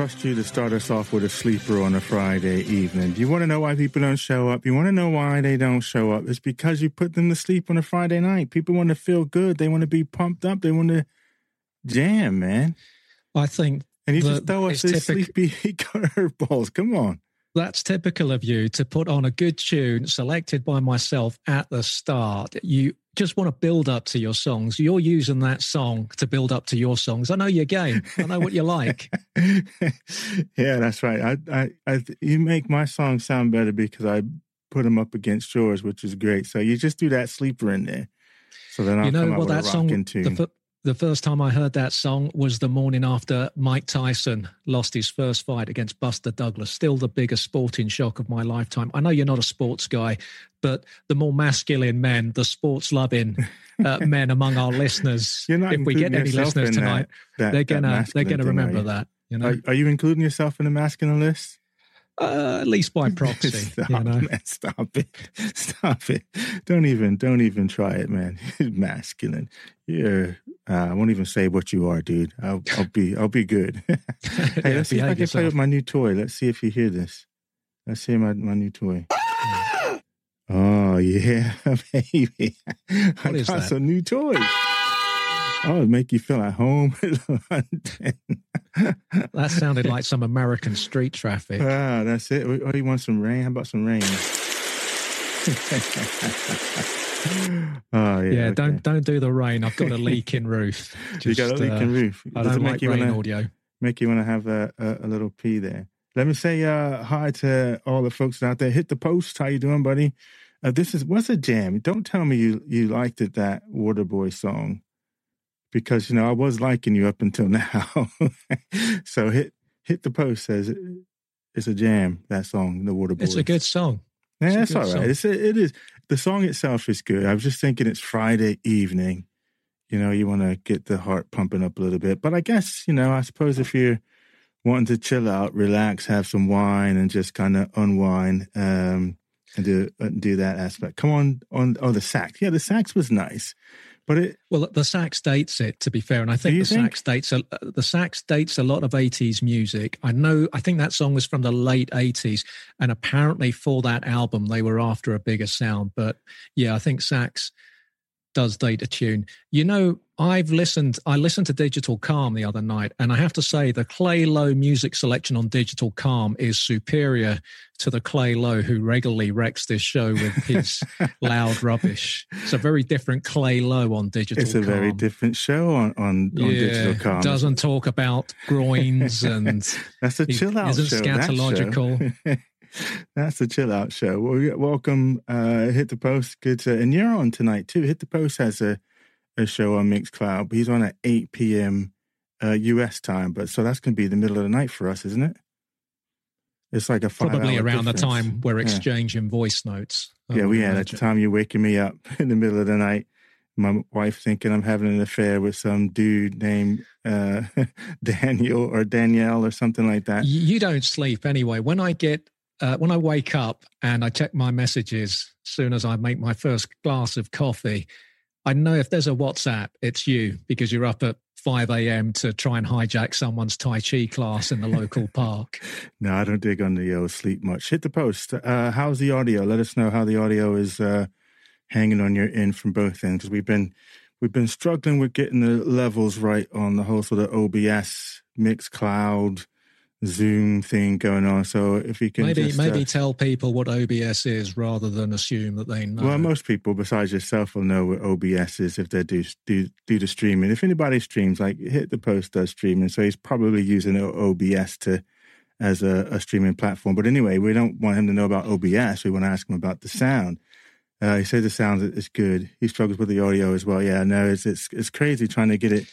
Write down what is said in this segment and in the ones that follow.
trust you to start us off with a sleeper on a Friday evening. Do You want to know why people don't show up? You want to know why they don't show up? It's because you put them to sleep on a Friday night. People want to feel good. They want to be pumped up. They want to jam, man. I think. And you the, just throw us these sleepy curveballs. Come on. That's typical of you to put on a good tune selected by myself at the start. You just want to build up to your songs. You're using that song to build up to your songs. I know your game. I know what you like. yeah, that's right. I, I, I, you make my songs sound better because I put them up against yours, which is great. So you just do that sleeper in there. So then I'll you know, come well, that song, the, the first time I heard that song was the morning after Mike Tyson lost his first fight against Buster Douglas. Still the biggest sporting shock of my lifetime. I know you're not a sports guy, but the more masculine men, the sports loving uh, men among our listeners, if we get any listeners tonight, that, that, they're gonna they're gonna remember that. You know, are, are you including yourself in the masculine list? Uh, at least by proxy. stop, you know? man, stop it. Stop it. Don't even don't even try it, man. Masculine. You're uh, I won't even say what you are, dude. I'll, I'll be I'll be good. hey, yeah, let's see if I can yourself. play with my new toy. Let's see if you hear this. Let's see my, my new toy. oh yeah, baby. What I got that? some new toys. Oh, make you feel at home that sounded like some American street traffic. Ah, that's it. Oh, you want some rain? How about some rain? oh yeah. Yeah, okay. don't don't do the rain. I've got a leaking roof. Just, you got a leaking uh, roof. I don't make rain wanna, audio. Make you want to have a, a, a, little pee there. Let me say uh, hi to all the folks out there. Hit the post. How you doing, buddy? Uh, this is what's a jam. Don't tell me you you liked it that Waterboy song because you know I was liking you up until now. so hit hit the post says it's a jam. That song, the Waterboy. It's a good song. Yeah, that's all right. It's a, it is the song itself is good. I was just thinking it's Friday evening. You know, you want to get the heart pumping up a little bit. But I guess you know, I suppose if you're wanting to chill out, relax, have some wine, and just kind of unwind. Um, and do uh, do that aspect. Come on, on oh the sax. Yeah, the sax was nice. But it, well, the sax dates it. To be fair, and I think the think? sax dates a, uh, the sax dates a lot of '80s music. I know. I think that song was from the late '80s, and apparently for that album they were after a bigger sound. But yeah, I think sax does date a tune. You know, I've listened. I listened to Digital Calm the other night, and I have to say the Clay Low music selection on Digital Calm is superior to the Clay Low who regularly wrecks this show with his loud rubbish. It's a very different Clay Low on Digital. Calm. It's a Calm. very different show on on, on yeah, Digital Calm. Doesn't talk about groins and that's a chill out isn't show. scatological. That's a chill out show. Well, welcome. Uh, Hit the Post. Good to, and you're on tonight too. Hit the Post has a a show on Mixcloud. He's on at 8 p.m. Uh, US time, but so that's going to be the middle of the night for us, isn't it? It's like a probably around difference. the time we're exchanging yeah. voice notes. I yeah, we had at the time you're waking me up in the middle of the night. My wife thinking I'm having an affair with some dude named uh, Daniel or Danielle or something like that. You don't sleep anyway. When I get uh, when I wake up and I check my messages, as soon as I make my first glass of coffee, I know if there's a WhatsApp, it's you because you're up at 5 a.m. to try and hijack someone's Tai Chi class in the local park. no, I don't dig on the uh, sleep much. Hit the post. Uh, how's the audio? Let us know how the audio is uh, hanging on your end from both ends because we've been we've been struggling with getting the levels right on the whole sort of OBS, Mixcloud, Zoom thing going on. So if you can maybe just, maybe uh, tell people what OBS is rather than assume that they know. Well, most people besides yourself will know what OBS is if they do do do the streaming. If anybody streams, like hit the post does streaming, so he's probably using OBS to as a, a streaming platform. But anyway, we don't want him to know about OBS. We want to ask him about the sound. Uh, he says the sound is good. He struggles with the audio as well. Yeah, no, it's it's it's crazy trying to get it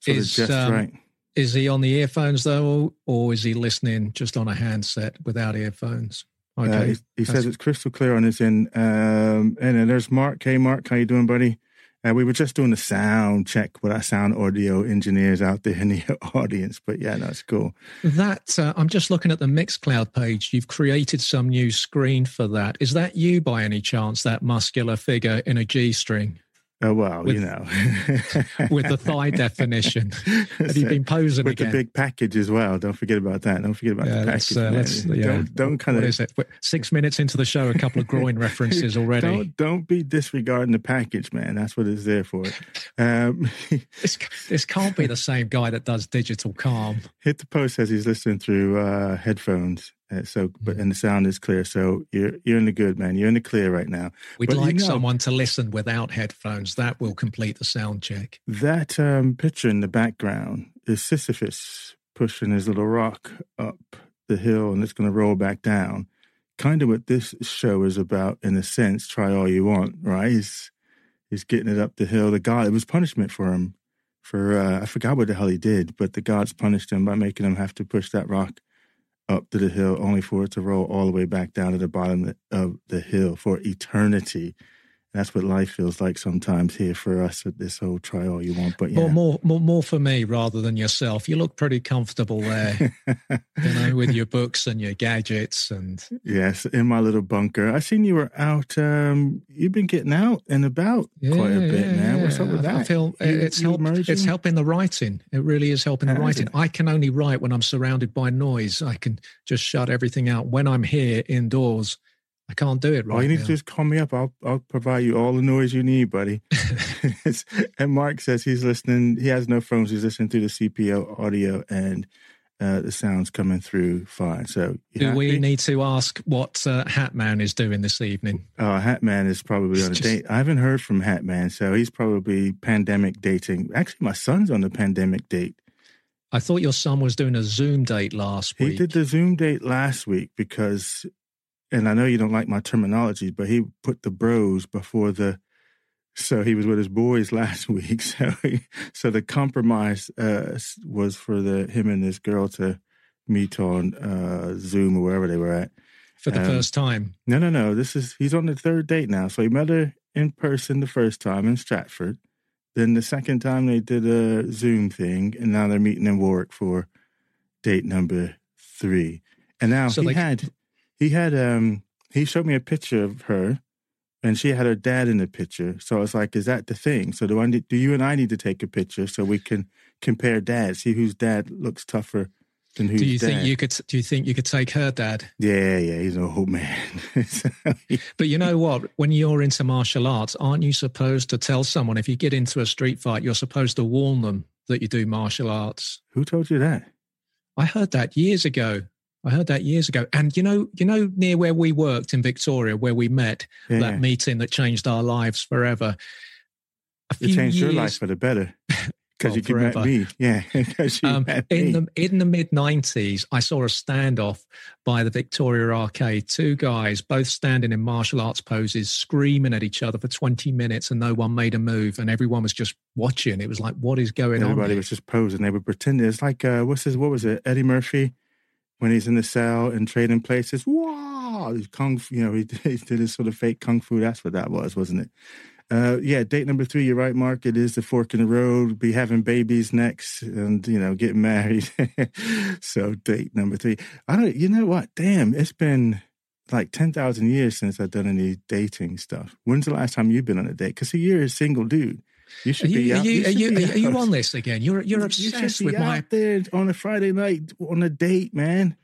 sort is, of just um, right is he on the earphones though, or is he listening just on a handset without earphones? Uh, okay, uh, he, he says it's crystal clear on his end. Um, and then there's Mark. Hey, Mark, how you doing, buddy? Uh, we were just doing a sound check with our sound audio engineers out there in the audience, but yeah, that's cool. That uh, I'm just looking at the Mixcloud page. You've created some new screen for that. Is that you by any chance? That muscular figure in a G string? Oh well, with, you know, with the thigh definition. Have you been posing with again? the big package as well? Don't forget about that. Don't forget about yeah, the package. Uh, let's, yeah. Don't, don't kind of. Is it? Six minutes into the show, a couple of groin references already. Don't don't be disregarding the package, man. That's what it's there for. Um, this this can't be the same guy that does digital calm. Hit the post as he's listening through uh, headphones uh, so, but and the sound is clear. So you're you're in the good, man. You're in the clear right now. We'd but like you know, someone to listen without headphones. That will complete the sound check. That um, picture in the background is Sisyphus pushing his little rock up the hill, and it's going to roll back down. Kind of what this show is about, in a sense. Try all you want, right? He's he's getting it up the hill. The God, it was punishment for him. For uh, I forgot what the hell he did, but the gods punished him by making him have to push that rock up to the hill only for it to roll all the way back down to the bottom of the hill for eternity that's what life feels like sometimes here for us with this whole try all you want. But yeah. more, more, more for me rather than yourself. You look pretty comfortable there, you know, with your books and your gadgets and. Yes, in my little bunker. I seen you were out. Um, you've been getting out and about yeah, quite a bit, yeah, man. What's up with that? I feel you, it's help, It's helping the writing. It really is helping the writing. I can only write when I'm surrounded by noise. I can just shut everything out when I'm here indoors. I can't do it right. All you need now. to just call me up. I'll I'll provide you all the noise you need, buddy. and Mark says he's listening. He has no phones. He's listening through the CPO audio, and uh, the sound's coming through fine. So do happy? we need to ask what uh, Hatman is doing this evening? Uh, Hatman is probably on a just... date. I haven't heard from Hatman, so he's probably pandemic dating. Actually, my son's on the pandemic date. I thought your son was doing a Zoom date last week. He did the Zoom date last week because and I know you don't like my terminology, but he put the bros before the. So he was with his boys last week. So he, so the compromise uh, was for the him and this girl to meet on uh, Zoom or wherever they were at for the um, first time. No, no, no. This is he's on the third date now. So he met her in person the first time in Stratford. Then the second time they did a Zoom thing, and now they're meeting in Warwick for date number three. And now so he like, had he had um he showed me a picture of her and she had her dad in the picture. So I was like, is that the thing? So do I need, do you and I need to take a picture so we can compare dads, see whose dad looks tougher than whose Do you dad. think you could do you think you could take her dad? Yeah, yeah, he's an old man. but you know what? When you're into martial arts, aren't you supposed to tell someone if you get into a street fight, you're supposed to warn them that you do martial arts? Who told you that? I heard that years ago. I heard that years ago. And you know, you know, near where we worked in Victoria, where we met, yeah. that meeting that changed our lives forever. it changed years, your life for the better. Because well, you forever. met me, yeah. um, in the in the mid '90s, I saw a standoff by the Victoria Arcade. Two guys, both standing in martial arts poses, screaming at each other for 20 minutes, and no one made a move, and everyone was just watching. It was like, what is going Everybody on? Everybody was just posing. They were pretending. It's like, uh, what's this? What was it? Eddie Murphy when he's in the cell and trading places. Wow, kung, you know, he, he did his sort of fake kung fu. That's what that was, wasn't it? Uh, yeah, date number three. You're right, Mark. It is the fork in the road. Be having babies next, and you know, getting married. so, date number three. I don't. You know what? Damn, it's been like ten thousand years since I've done any dating stuff. When's the last time you've been on a date? Because you're a single dude. You should are you, be out. Are you, you, are, you, are you on this again? You're you're obsessed with my there on a Friday night on a date, man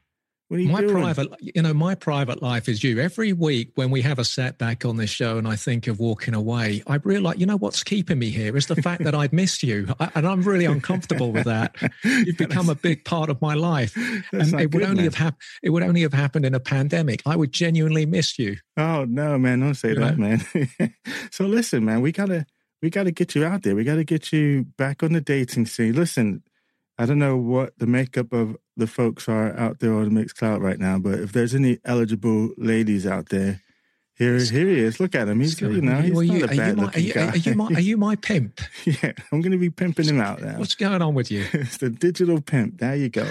my doing? private, you know, my private life is you. Every week when we have a setback on this show and I think of walking away, I realize, you know, what's keeping me here is the fact that I'd missed you, I, and I'm really uncomfortable with that. You've become a big part of my life, and it would only man. have happened. It would only have happened in a pandemic. I would genuinely miss you. Oh no, man! Don't say that, know? man. so listen, man, we gotta we gotta get you out there. We gotta get you back on the dating scene. Listen, I don't know what the makeup of the folks are out there on the Mixcloud right now, but if there's any eligible ladies out there, here, here he is. Look at him. He's, you know, he's not a bad looking guy. Are you, my, are you my pimp? yeah, I'm going to be pimping him out now. What's going on with you? it's the digital pimp. There you go.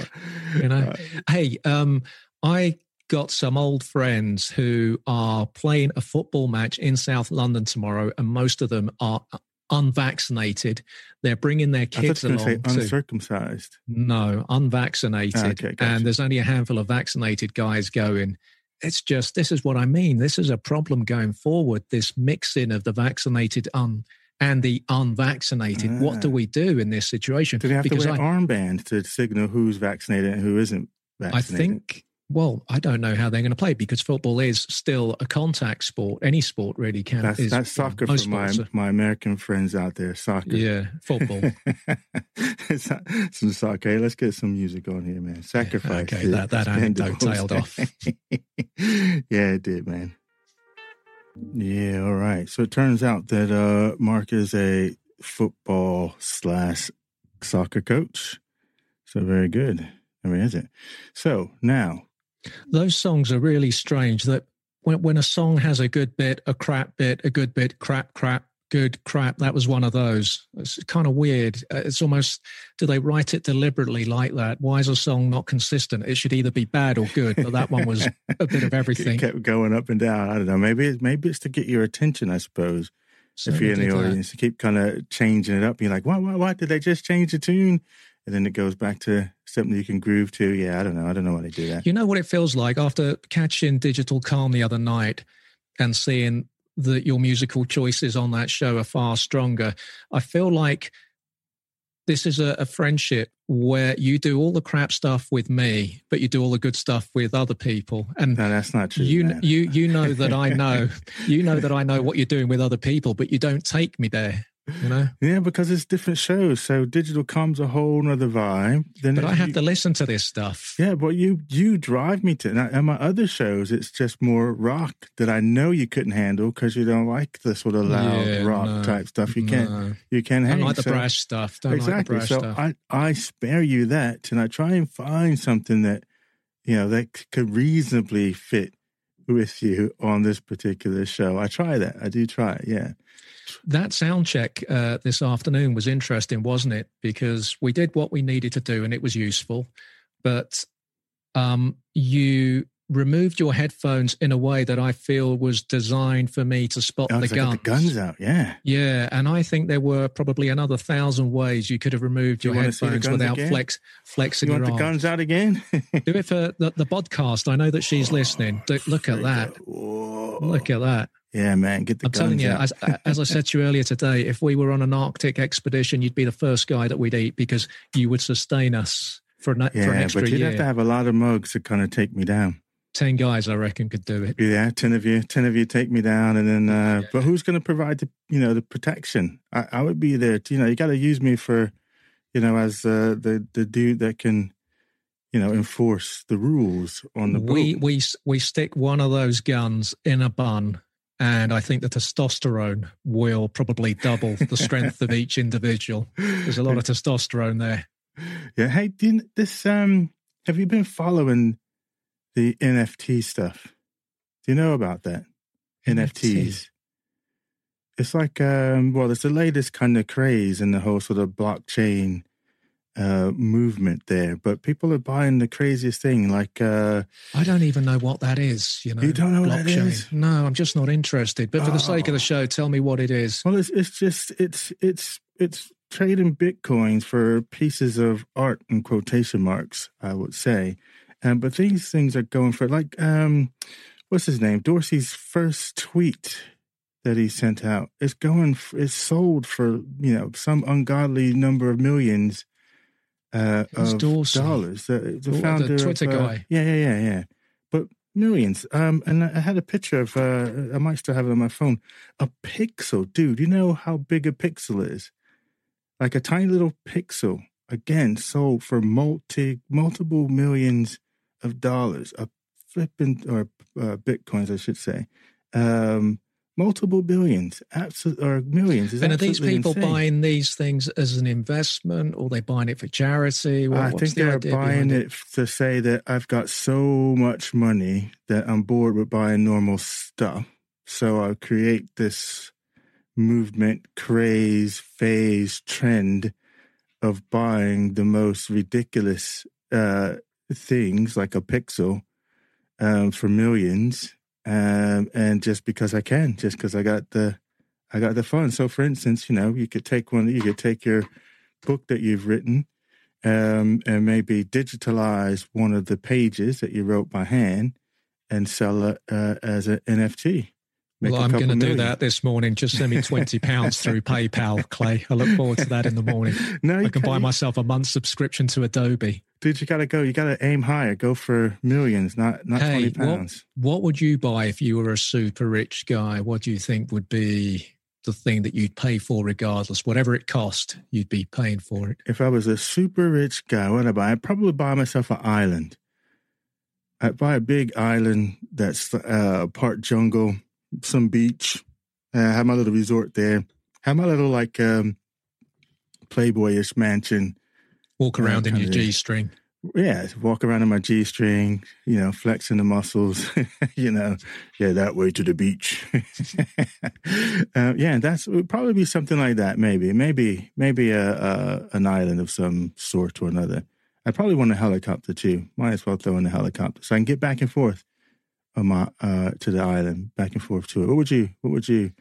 You know, uh, hey, um, I got some old friends who are playing a football match in South London tomorrow, and most of them are unvaccinated. They're bringing their kids along. Say uncircumcised. To, no, unvaccinated. okay, gotcha. And there's only a handful of vaccinated guys going. It's just this is what I mean. This is a problem going forward. This mixing of the vaccinated un and the unvaccinated. Ah. What do ah. we do in this situation? Do they have because to wear I, armbands to signal who's vaccinated and who isn't vaccinated? I think well, I don't know how they're going to play because football is still a contact sport. Any sport really can. That's, is, that's soccer for my, my American friends out there. Soccer. Yeah, football. some soccer. Hey, let's get some music on here, man. Sacrifice. Yeah, okay, that, that anecdote tailed off. yeah, it did, man. Yeah, all right. So it turns out that uh, Mark is a football slash soccer coach. So very good. I mean, is it? So now those songs are really strange that when, when a song has a good bit, a crap bit, a good bit, crap, crap, good, crap, that was one of those. It's kind of weird. Uh, it's almost, do they write it deliberately like that? Why is a song not consistent? It should either be bad or good, but that one was a bit of everything. It kept going up and down. I don't know. Maybe it's, maybe it's to get your attention, I suppose. If you're in the audience, you keep kind of changing it up. You're like, why, why, why did they just change the tune? And then it goes back to something you can groove to. Yeah, I don't know. I don't know why they do that. You know what it feels like after catching Digital Calm the other night and seeing that your musical choices on that show are far stronger. I feel like this is a, a, friendship where you do all the crap stuff with me, but you do all the good stuff with other people. And no, that's not true. You man. you you know that I know you know that I know what you're doing with other people, but you don't take me there you know? Yeah, because it's different shows. So digital comes a whole nother vibe. Then but I have you, to listen to this stuff. Yeah, but you you drive me to. And my other shows, it's just more rock that I know you couldn't handle because you don't like the sort of loud yeah, rock no, type stuff. You can't you can't handle. Don't like the so, brash stuff. Don't exactly. Like so stuff. I I spare you that, and I try and find something that you know that could reasonably fit with you on this particular show. I try that. I do try it. Yeah. That sound check uh, this afternoon was interesting, wasn't it? Because we did what we needed to do and it was useful. But um, you removed your headphones in a way that I feel was designed for me to spot oh, the guns. the guns out, yeah, yeah. And I think there were probably another thousand ways you could have removed your headphones without flex flexing you want the guns out again? Do it for the, the podcast. I know that she's listening. Look at that. Look at that. Yeah, man, get the. I'm telling you, as, as, I said to you earlier today, if we were on an Arctic expedition, you'd be the first guy that we'd eat because you would sustain us for, an, yeah, for an extra but you'd year. have to have a lot of mugs to kind of take me down. 10 guys i reckon could do it yeah 10 of you 10 of you take me down and then uh yeah. but who's going to provide the you know the protection i, I would be there to, you know you got to use me for you know as uh the the dude that can you know enforce the rules on the boat. we we we stick one of those guns in a bun and I think the testosterone will probably double the strength of each individual. There's a lot of testosterone there. Yeah. Hey, didn't this um have you been following the NFT stuff. Do you know about that? NFT. NFTs. It's like, um, well, it's the latest kind of craze in the whole sort of blockchain uh, movement there. But people are buying the craziest thing. Like, uh, I don't even know what that is. You know, you don't know blockchain. what that is. No, I'm just not interested. But for oh. the sake of the show, tell me what it is. Well, it's it's just it's it's it's trading bitcoins for pieces of art in quotation marks. I would say. Um, but these things are going for like um, what's his name? Dorsey's first tweet that he sent out. It's going. It's sold for you know some ungodly number of millions uh, of Dorsey? dollars. The, the oh, founder, the Twitter of, uh, guy. Yeah, yeah, yeah, yeah. But millions. Um, and I had a picture of. Uh, I might still have it on my phone. A pixel, dude. You know how big a pixel is? Like a tiny little pixel. Again, sold for multi multiple millions of dollars, a flipping or uh, bitcoins, I should say, um, multiple billions, absolute or millions. and are these people insane. buying these things as an investment, or they buying it for charity? What, I think the they're buying it, it to say that I've got so much money that I'm bored with buying normal stuff, so I'll create this movement, craze, phase, trend of buying the most ridiculous uh, things like a pixel um, for millions, um, and just because I can, just because I got the I got the fun. So, for instance, you know, you could take one, you could take your book that you've written, um, and maybe digitalize one of the pages that you wrote by hand, and sell it uh, as an NFT well, I'm going to do that this morning. Just send me twenty pounds through PayPal, Clay. I look forward to that in the morning. No, I can buy myself a month's subscription to Adobe. Dude, you got to go. You got to aim higher. Go for millions, not not hey, twenty pounds. What, what would you buy if you were a super rich guy? What do you think would be the thing that you'd pay for regardless, whatever it cost, you'd be paying for it. If I was a super rich guy, what would I buy? I'd probably buy myself an island. I'd buy a big island that's uh, part jungle, some beach, uh, have my little resort there, have my little like um, playboyish mansion. Walk around in your G string yeah, walk around in my G string, you know, flexing the muscles, you know, yeah, that way to the beach. uh, yeah, that's would probably be something like that. Maybe, maybe, maybe a, a, an island of some sort or another. I probably want a helicopter too. Might as well throw in a helicopter so I can get back and forth on my, uh, to the island, back and forth to it. What would you? What would you?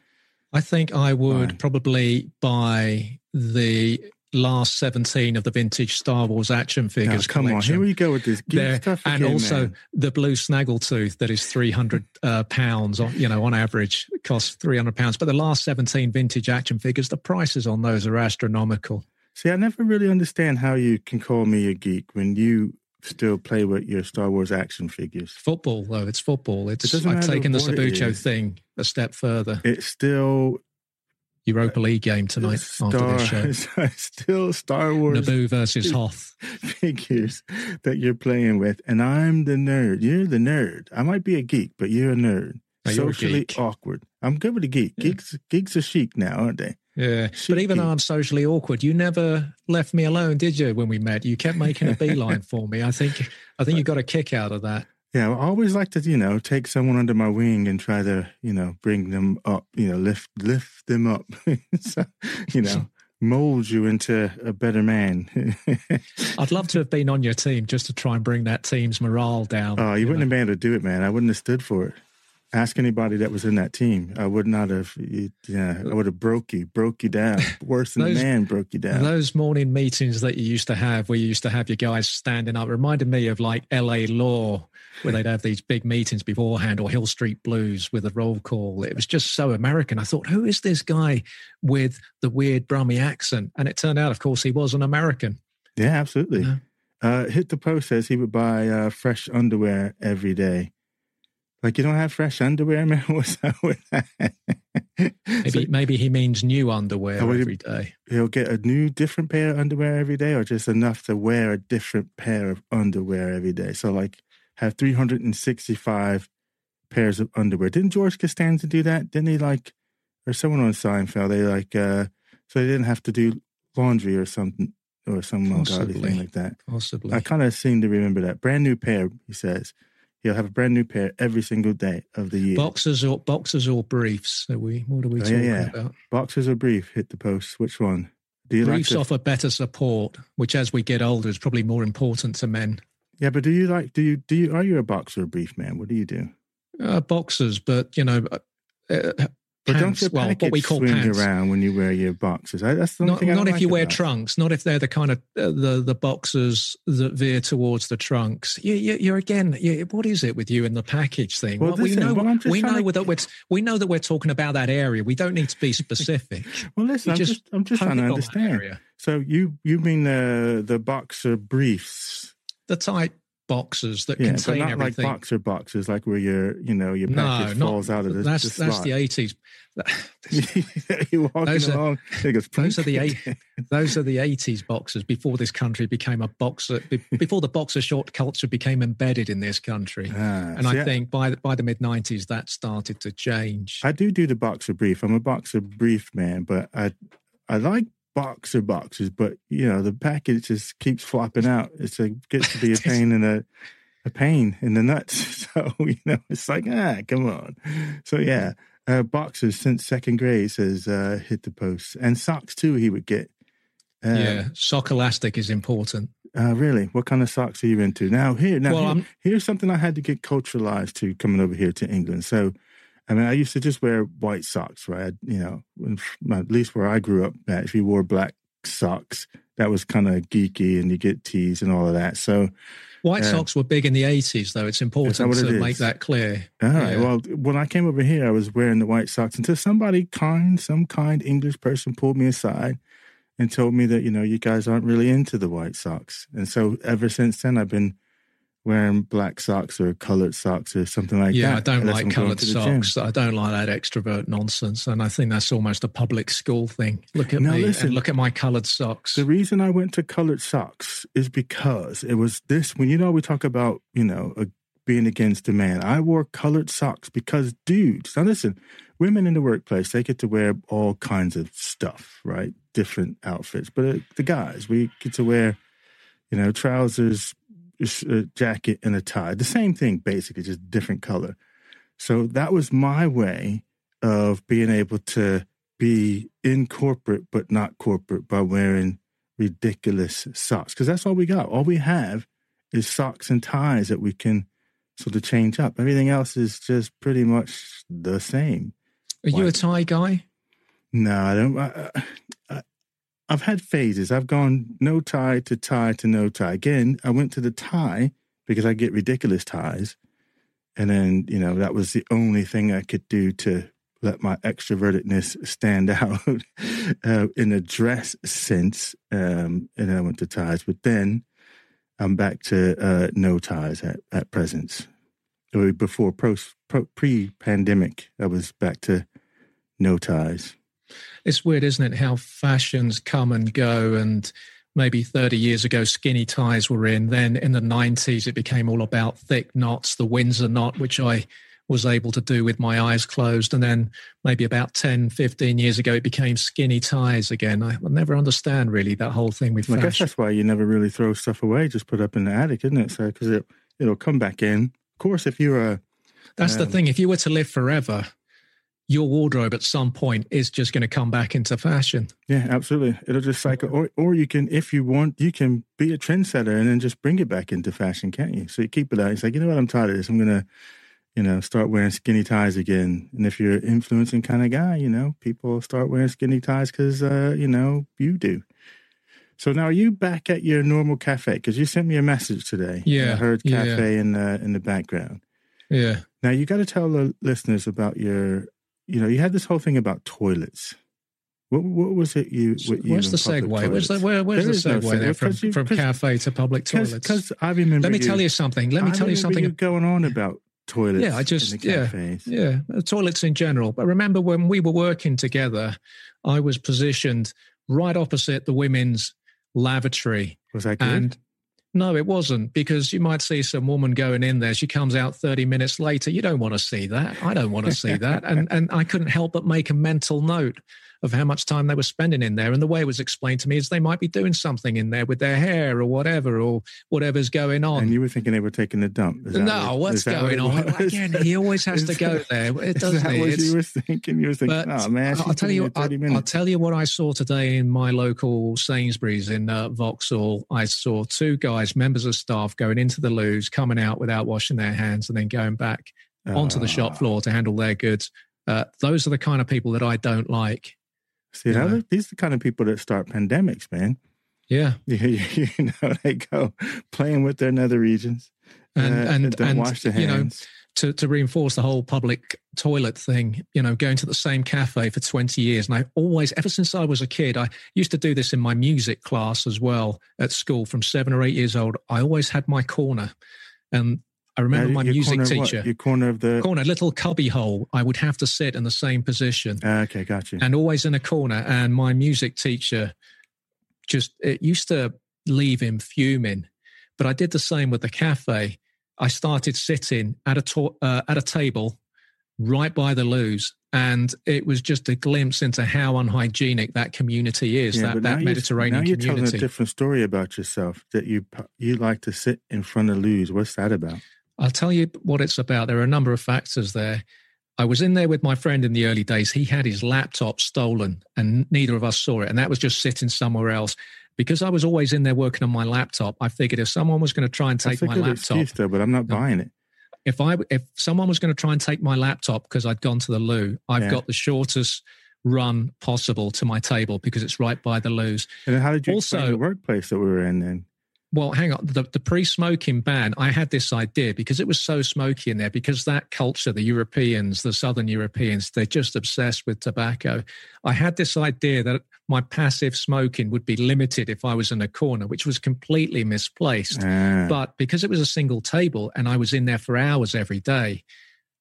I think I would buy? probably buy the last 17 of the vintage Star Wars action figures. come collection. on, here we go with this there, stuff again, And also man. the blue snaggletooth that is 300 uh, pounds, on, you know, on average costs 300 pounds. But the last 17 vintage action figures, the prices on those are astronomical. See, I never really understand how you can call me a geek when you still play with your Star Wars action figures. Football, though, it's football. It's it I've taken the Subbuteo thing a step further. It's still Europa uh, League game tonight Star, after this show. Still Star Wars Naboo versus Hoth figures that you're playing with, and I'm the nerd. You're the nerd. I might be a geek, but you're a nerd. No, socially a awkward. I'm good with a geek. Yeah. Geeks, geeks are chic now, aren't they? Yeah, chic but even though I'm socially awkward, you never left me alone, did you? When we met, you kept making a beeline for me. I think, I think you got a kick out of that. Yeah, I always like to, you know, take someone under my wing and try to, you know, bring them up, you know, lift lift them up. so, you know, mold you into a better man. I'd love to have been on your team just to try and bring that team's morale down. Oh, you, you wouldn't know? have been able to do it, man. I wouldn't have stood for it ask anybody that was in that team. I would not have. Yeah, I would have broke you, broke you down. Worse than those, the man broke you down. Those morning meetings that you used to have, where you used to have your guys standing up, reminded me of like L.A. Law, where they'd have these big meetings beforehand, or Hill Street Blues with a roll call. It was just so American. I thought, who is this guy with the weird Brummy accent? And it turned out, of course, he was an American. Yeah, absolutely. Yeah. Uh, Hit the Post says he would buy uh, fresh underwear every day. Like you don't have fresh underwear, man. What's up with that? maybe so, maybe he means new underwear every day. He'll get a new, different pair of underwear every day, or just enough to wear a different pair of underwear every day. So like have three hundred and sixty-five pairs of underwear. Didn't George Costanza do that? Didn't he like, or someone on Seinfeld? They like, uh so they didn't have to do laundry or something or some ungodly thing like that. Possibly. I kind of seem to remember that. Brand new pair, he says. He'll have a brand new pair every single day of the year. Boxers or boxers or briefs? Are we? What are we oh, talking yeah, yeah. about? Boxers or brief? Hit the post. Which one? Do you Briefs like offer better support, which as we get older is probably more important to men. Yeah, but do you like? Do you do you? Are you a boxer or brief man? What do you do? Uh, boxers, but you know, uh, but don't your well, what we call swing pants. around when you wear your boxers? That's the not, not if like you wear trunks. Not if they're the kind of uh, the the boxers that veer towards the trunks. You, you, you're again. You, what is it with you and the package thing? Well, well, we know. Well, we know to... that we're we know that we're talking about that area. We don't need to be specific. well, listen, I'm just, just I'm just trying to understand. So you you mean the the boxer briefs? The type boxes that yeah, contain but not everything. like boxer boxes, like where your you know your package no, falls out of the. That's the that's the eighties. You're walking those are, along. Are, those are the eight. those are the eighties boxers before this country became a boxer. Before the boxer short culture became embedded in this country, ah, and I think by the, by the mid nineties that started to change. I do do the boxer brief. I'm a boxer brief man, but I I like boxer boxes, but you know the package just keeps flopping out. It's a gets to be a pain in a a pain in the nuts. So you know it's like ah, come on. So yeah, uh, boxers since second grade says uh, hit the post and socks too. He would get. Uh, yeah, sock elastic is important. Uh, really? What kind of socks are you into now? Here, now well, here, here's something I had to get culturalized to coming over here to England. So I mean, I used to just wear white socks, right? You know, at least where I grew up, if you wore black socks, that was kind of geeky, and you get tees and all of that. So White uh, socks were big in the 80s, though. It's important to it make that clear. All right. Yeah. Well, when I came over here, I was wearing the white socks until somebody kind, some kind English person pulled me aside and told me that, you know, you guys aren't really into the white socks. And so ever since then, I've been wearing black socks or colored socks or something like yeah, that. Yeah, I don't like colored socks. I don't like that extrovert nonsense. And I think that's almost a public school thing. Look at now, me listen, and look at my colored socks. The reason I went to colored socks is because it was this when you know we talk about, you know, a, being against a man. I wore colored socks because dudes, now listen, women in the workplace, they get to wear all kinds of stuff, right? Different outfits. But uh, the guys, we get to wear, you know, trousers, jacket and a tie. The same thing, basically, just different color. So that was my way of being able to be in corporate, but not corporate by wearing ridiculous socks. Because that's all we got. All we have is socks and ties that we can sort of change up. Everything else is just pretty much the same. Are you a tie guy? No, I don't. I, I, I've had phases. I've gone no tie to tie to no tie. Again, I went to the tie because I get ridiculous ties. And then, you know, that was the only thing I could do to let my extrovertedness stand out uh, in a dress sense. Um, and then I went to ties. But then I'm back to uh, no ties at, at present. Before pre pandemic, I was back to no ties it's weird, isn't it? How fashions come and go. And maybe 30 years ago, skinny ties were in. Then in the 90s, it became all about thick knots, the Windsor knot, which I was able to do with my eyes closed. And then maybe about 10, 15 years ago, it became skinny ties again. I, never understand really that whole thing with well, fashion. I guess that's why you never really throw stuff away, just put up in the attic, isn't it? So, because it, it'll come back in. Of course, if you're a. That's um, the thing. If you were to live forever, your wardrobe at some point is just going to come back into fashion. Yeah, absolutely. It'll just cycle, or or you can, if you want, you can be a trendsetter and then just bring it back into fashion, can't you? So you keep it out. It's like, you know what, I'm tired of this. I'm gonna, you know, start wearing skinny ties again. And if you're an influencing kind of guy, you know, people start wearing skinny ties because, uh, you know, you do. So now are you back at your normal cafe? Because you sent me a message today. Yeah, I heard cafe yeah. in the in the background. Yeah. Now you got to tell the listeners about your you know, you had this whole thing about toilets. What, what was it you? What you where's the segue? Where's the, where, where's the segue no there from, you, from cafe to public toilets? Because I remember. Let me you, tell you something. Let me I tell you something. going on about toilets. Yeah, I just yeah yeah uh, toilets in general. But remember when we were working together, I was positioned right opposite the women's lavatory. Was that good? And no, it wasn't because you might see some woman going in there. She comes out 30 minutes later. You don't want to see that. I don't want to see that. And, and I couldn't help but make a mental note of how much time they were spending in there. And the way it was explained to me is they might be doing something in there with their hair or whatever, or whatever's going on. And you were thinking they were taking a dump. No, what, what's going what on? Again, he always has to go there. It doesn't. That what you were thinking? You were thinking, oh man, I'll tell you. I'll, I'll, tell you what I saw today in my local Sainsbury's in uh, Vauxhall. I saw two guys, members of staff, going into the loos, coming out without washing their hands, and then going back onto the shop ah. floor to handle their goods. Uh, those are the kind of people that I don't like. See, yeah. these are the kind of people that start pandemics, man. Yeah. You, you know, they go playing with their nether regions and, uh, and, and, wash their hands. You know, to, to reinforce the whole public toilet thing, you know, going to the same cafe for 20 years. And I always, ever since I was a kid, I used to do this in my music class as well at school from seven or eight years old. I always had my corner. And I remember my music teacher. Your corner of the corner, little cubby hole. I would have to sit in the same position. Uh, okay, got you. And always in a corner. And my music teacher just it used to leave him fuming. But I did the same with the cafe. I started sitting at a to- uh, at a table right by the loos, and it was just a glimpse into how unhygienic that community is. Yeah, that that Mediterranean you're, now you're telling a different story about yourself. That you you like to sit in front of loos. What's that about? I'll tell you what it's about. There are a number of factors there. I was in there with my friend in the early days. He had his laptop stolen and neither of us saw it. And that was just sitting somewhere else. Because I was always in there working on my laptop, I figured if someone was going to try and take my laptop. Excuse, though, but I'm not buying it. If I if someone was going to try and take my laptop because I'd gone to the loo, I've yeah. got the shortest run possible to my table because it's right by the loos. And how did you also the workplace that we were in then? Well, hang on. The, the pre-smoking ban, I had this idea because it was so smoky in there. Because that culture, the Europeans, the Southern Europeans, they're just obsessed with tobacco. I had this idea that my passive smoking would be limited if I was in a corner, which was completely misplaced. Ah. But because it was a single table and I was in there for hours every day,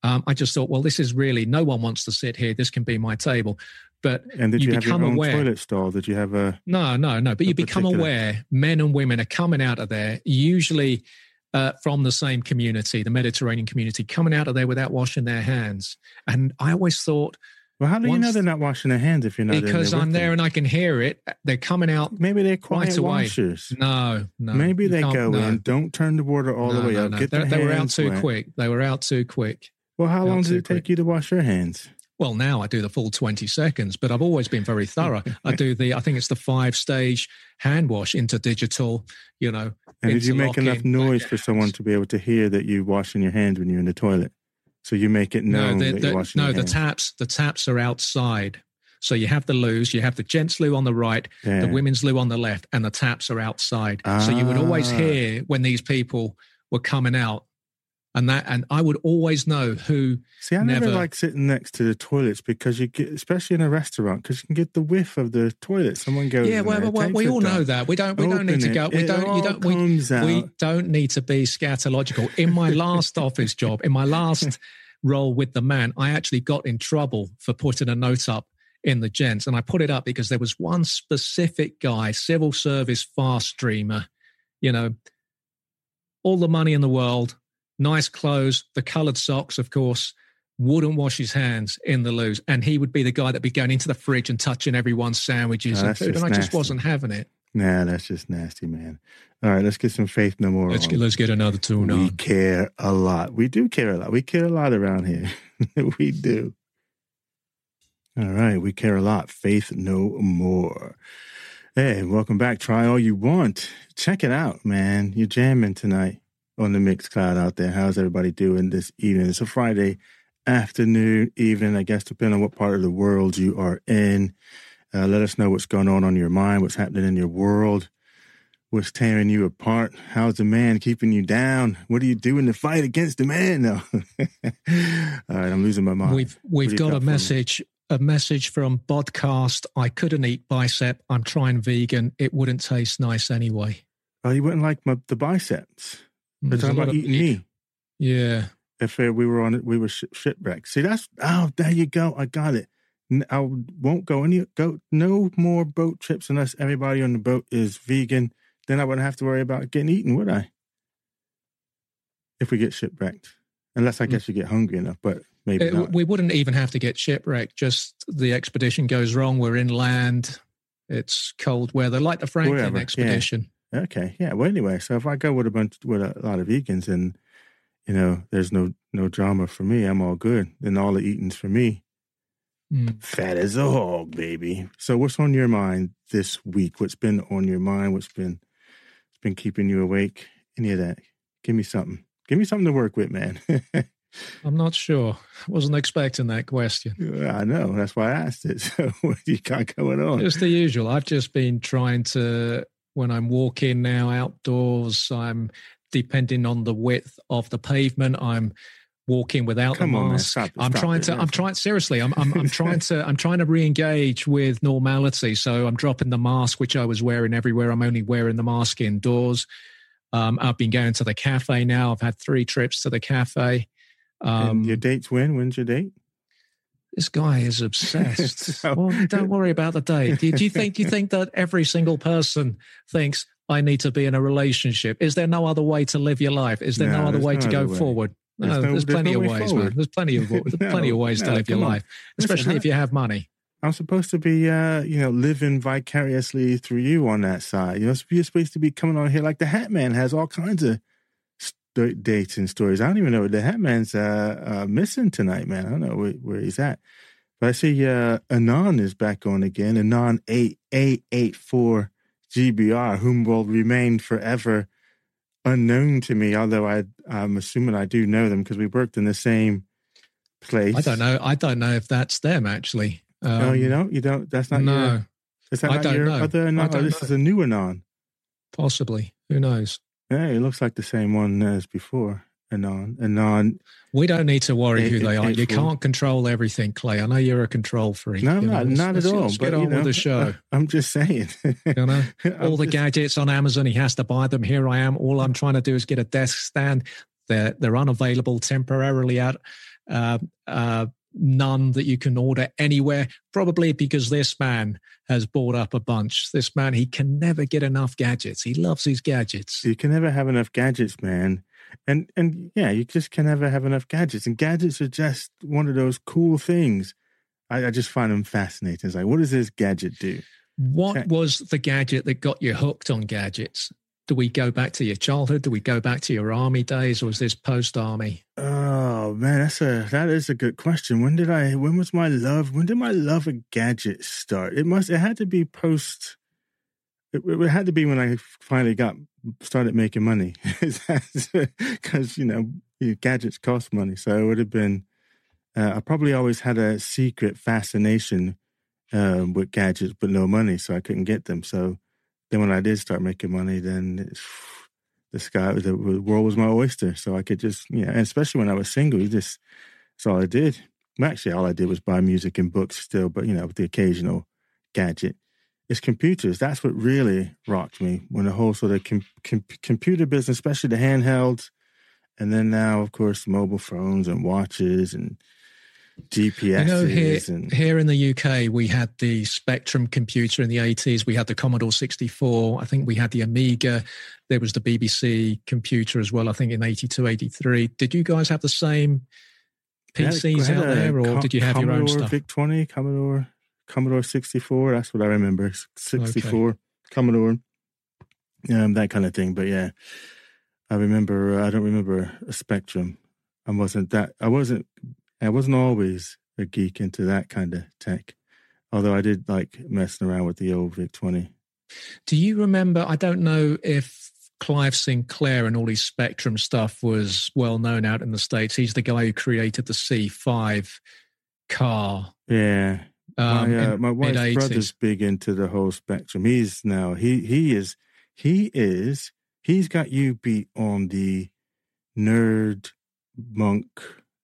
um, I just thought, well, this is really no one wants to sit here. This can be my table. But and did you, you have become your own aware, toilet stall? Did you have a no, no, no? But you become particular... aware men and women are coming out of there usually uh, from the same community, the Mediterranean community, coming out of there without washing their hands. And I always thought, well, how do you know they're not washing their hands if you're not? Because there I'm there them? and I can hear it. They're coming out. Maybe they're quiet right washers. No, no. Maybe they go no. in. Don't turn the water all no, the way no, up. Get they, they were out too wet. quick. They were out too quick. Well, how long did it take quick. you to wash your hands? Well, now I do the full 20 seconds, but I've always been very thorough. I do the, I think it's the five stage hand wash into digital, you know. And did you make enough noise for someone to be able to hear that you washing your hands when you're in the toilet? So you make it known no, the, that you're washing No, the hands. taps, the taps are outside. So you have the loos, you have the gents loo on the right, yeah. the women's loo on the left, and the taps are outside. Ah. So you would always ah. hear when these people were coming out and that and I would always know who. See, I never, never like sitting next to the toilets because you get, especially in a restaurant, because you can get the whiff of the toilet. Someone goes, yeah, well, there, well we all know that. We don't, we don't need to go. We don't, you don't, we, we don't need to be scatological. In my last office job, in my last role with the man, I actually got in trouble for putting a note up in the gents, and I put it up because there was one specific guy, civil service fast streamer, you know, all the money in the world nice clothes, the coloured socks, of course, wouldn't wash his hands in the loos. And he would be the guy that'd be going into the fridge and touching everyone's sandwiches oh, and food. And I just wasn't having it. Nah, that's just nasty, man. All right, let's get some faith no more. Let's get let's get another tune we on. We care a lot. We do care a lot. We care a lot around here. we do. All right, we care a lot. Faith no more. Hey, welcome back. Try all you want. Check it out, man. You're jamming tonight on the Mixcloud out there. How's everybody doing this evening? It's a Friday afternoon, evening, I guess, depending on what part of the world you are in. Uh, let us know what's going on on your mind, what's happening in your world, what's tearing you apart. How's the man keeping you down? What are you doing to fight against the man? No. All right, I'm losing my mind. We've we've got a message. A message from Bodcast. I couldn't eat bicep. I'm trying vegan. It wouldn't taste nice anyway. Oh, you wouldn't like my, the biceps? They're talking about eating me. Yeah. If uh, we were on it, we were sh- shipwrecked. See, that's oh, there you go. I got it. I won't go any go no more boat trips unless everybody on the boat is vegan. Then I wouldn't have to worry about getting eaten, would I? If we get shipwrecked, unless I mm. guess you get hungry enough, but maybe it, we wouldn't even have to get shipwrecked. Just the expedition goes wrong. We're inland. It's cold weather, like the Franklin Wherever, expedition. Okay, yeah. Well, anyway, so if I go with a bunch with a lot of vegans, and you know, there's no no drama for me. I'm all good. Then all the eating's for me. Mm. Fat as a hog, baby. So, what's on your mind this week? What's been on your mind? What's been what's been keeping you awake? Any of that? Give me something. Give me something to work with, man. I'm not sure. I wasn't expecting that question. Yeah, I know. That's why I asked it. So, what you got going on? Just the usual. I've just been trying to when I'm walking now outdoors, I'm depending on the width of the pavement. I'm walking without Come the mask. On, I'm stop trying it, to. I'm trying seriously. I'm. I'm, I'm trying to. I'm trying to re-engage with normality. So I'm dropping the mask, which I was wearing everywhere. I'm only wearing the mask indoors. Um, I've been going to the cafe now. I've had three trips to the cafe. Um, your date's when? When's your date? This guy is obsessed. so, well, don't worry about the date. Do, do you think? Do you think that every single person thinks I need to be in a relationship? Is there no other way to live your life? Is there no, no other way no to go way. forward? No, there's, there's plenty of ways, forward. man. There's plenty of there's plenty of ways to live your life, especially Listen, if you have money. I'm supposed to be, uh, you know, living vicariously through you on that side. You know, you're supposed to be coming on here like the Hat Man has all kinds of dates and stories. I don't even know what the Hat Man's uh, uh, missing tonight, man. I don't know where, where he's at. But I see uh, Anon is back on again. Anon 8884 GBR, whom will remain forever unknown to me, although I, I'm assuming I do know them because we worked in the same place. I don't know. I don't know if that's them actually. Um, oh, you don't? You don't? That's not no. Your, is that I not your know. other Anon? Oh, this know. is a new Anon. Possibly. Who knows? Yeah, it looks like the same one as before. Anon. Anon. We don't need to worry who they are. You can't control everything, Clay. I know you're a control freak. No, not, know, not at all. But, get on know, with the show. I'm just saying. you know, all the just... gadgets on Amazon, he has to buy them. Here I am. All I'm trying to do is get a desk stand. They're they're unavailable temporarily at uh, uh, none that you can order anywhere, probably because this man has bought up a bunch. This man, he can never get enough gadgets. He loves his gadgets. You can never have enough gadgets, man. And and yeah, you just can never have enough gadgets. And gadgets are just one of those cool things. I, I just find them fascinating. It's like, what does this gadget do? What was the gadget that got you hooked on gadgets? Do we go back to your childhood? Do we go back to your army days, or was this post army? Oh man, that's a that is a good question. When did I? When was my love? When did my love of gadgets start? It must. It had to be post. It, it had to be when I finally got started making money, because you know gadgets cost money. So it would have been. Uh, I probably always had a secret fascination um, with gadgets, but no money, so I couldn't get them. So then when I did start making money, then the sky, the world was my oyster. So I could just, you know, especially when I was single, you just, that's all I did. Actually, all I did was buy music and books still, but, you know, with the occasional gadget. It's computers. That's what really rocked me when the whole sort of com- com- computer business, especially the handhelds, and then now, of course, mobile phones and watches and GPS. You know, here, and... here in the UK, we had the Spectrum computer in the 80s. We had the Commodore 64. I think we had the Amiga. There was the BBC computer as well, I think in 82, 83. Did you guys have the same PCs out there or Com- did you have Commodore your own stuff? VIC 20, Commodore, Commodore 64. That's what I remember. 64, okay. Commodore, um, that kind of thing. But yeah, I remember, I don't remember a Spectrum. I wasn't that, I wasn't I wasn't always a geek into that kind of tech, although I did like messing around with the old VIC 20. Do you remember? I don't know if Clive Sinclair and all his Spectrum stuff was well known out in the States. He's the guy who created the C5 car. Yeah. Um, my, uh, my wife's mid-80s. brother's big into the whole spectrum. He's now he he is he is he's got you beat on the nerd monk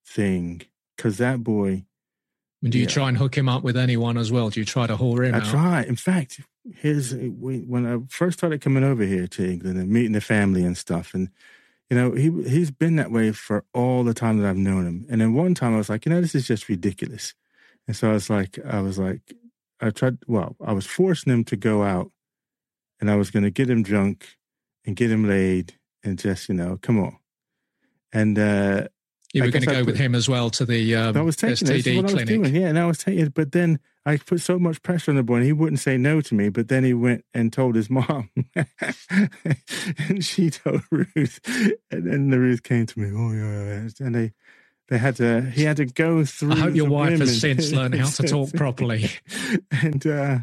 thing because that boy. do you yeah. try and hook him up with anyone as well? Do you try to whore him I out? try. In fact, his when I first started coming over here to England and meeting the family and stuff, and you know he he's been that way for all the time that I've known him. And then one time I was like, you know, this is just ridiculous. And so I was like, I was like, I tried. Well, I was forcing him to go out, and I was going to get him drunk and get him laid, and just you know, come on. And uh, you were going to go put, with him as well to the um, I was taking STD what clinic. I was doing. Yeah, and I was taking But then I put so much pressure on the boy, and he wouldn't say no to me. But then he went and told his mom, and she told Ruth, and then the Ruth came to me. Oh yeah, and they they had to. He had to go through. I hope your wife has since learned how to talk properly, and. uh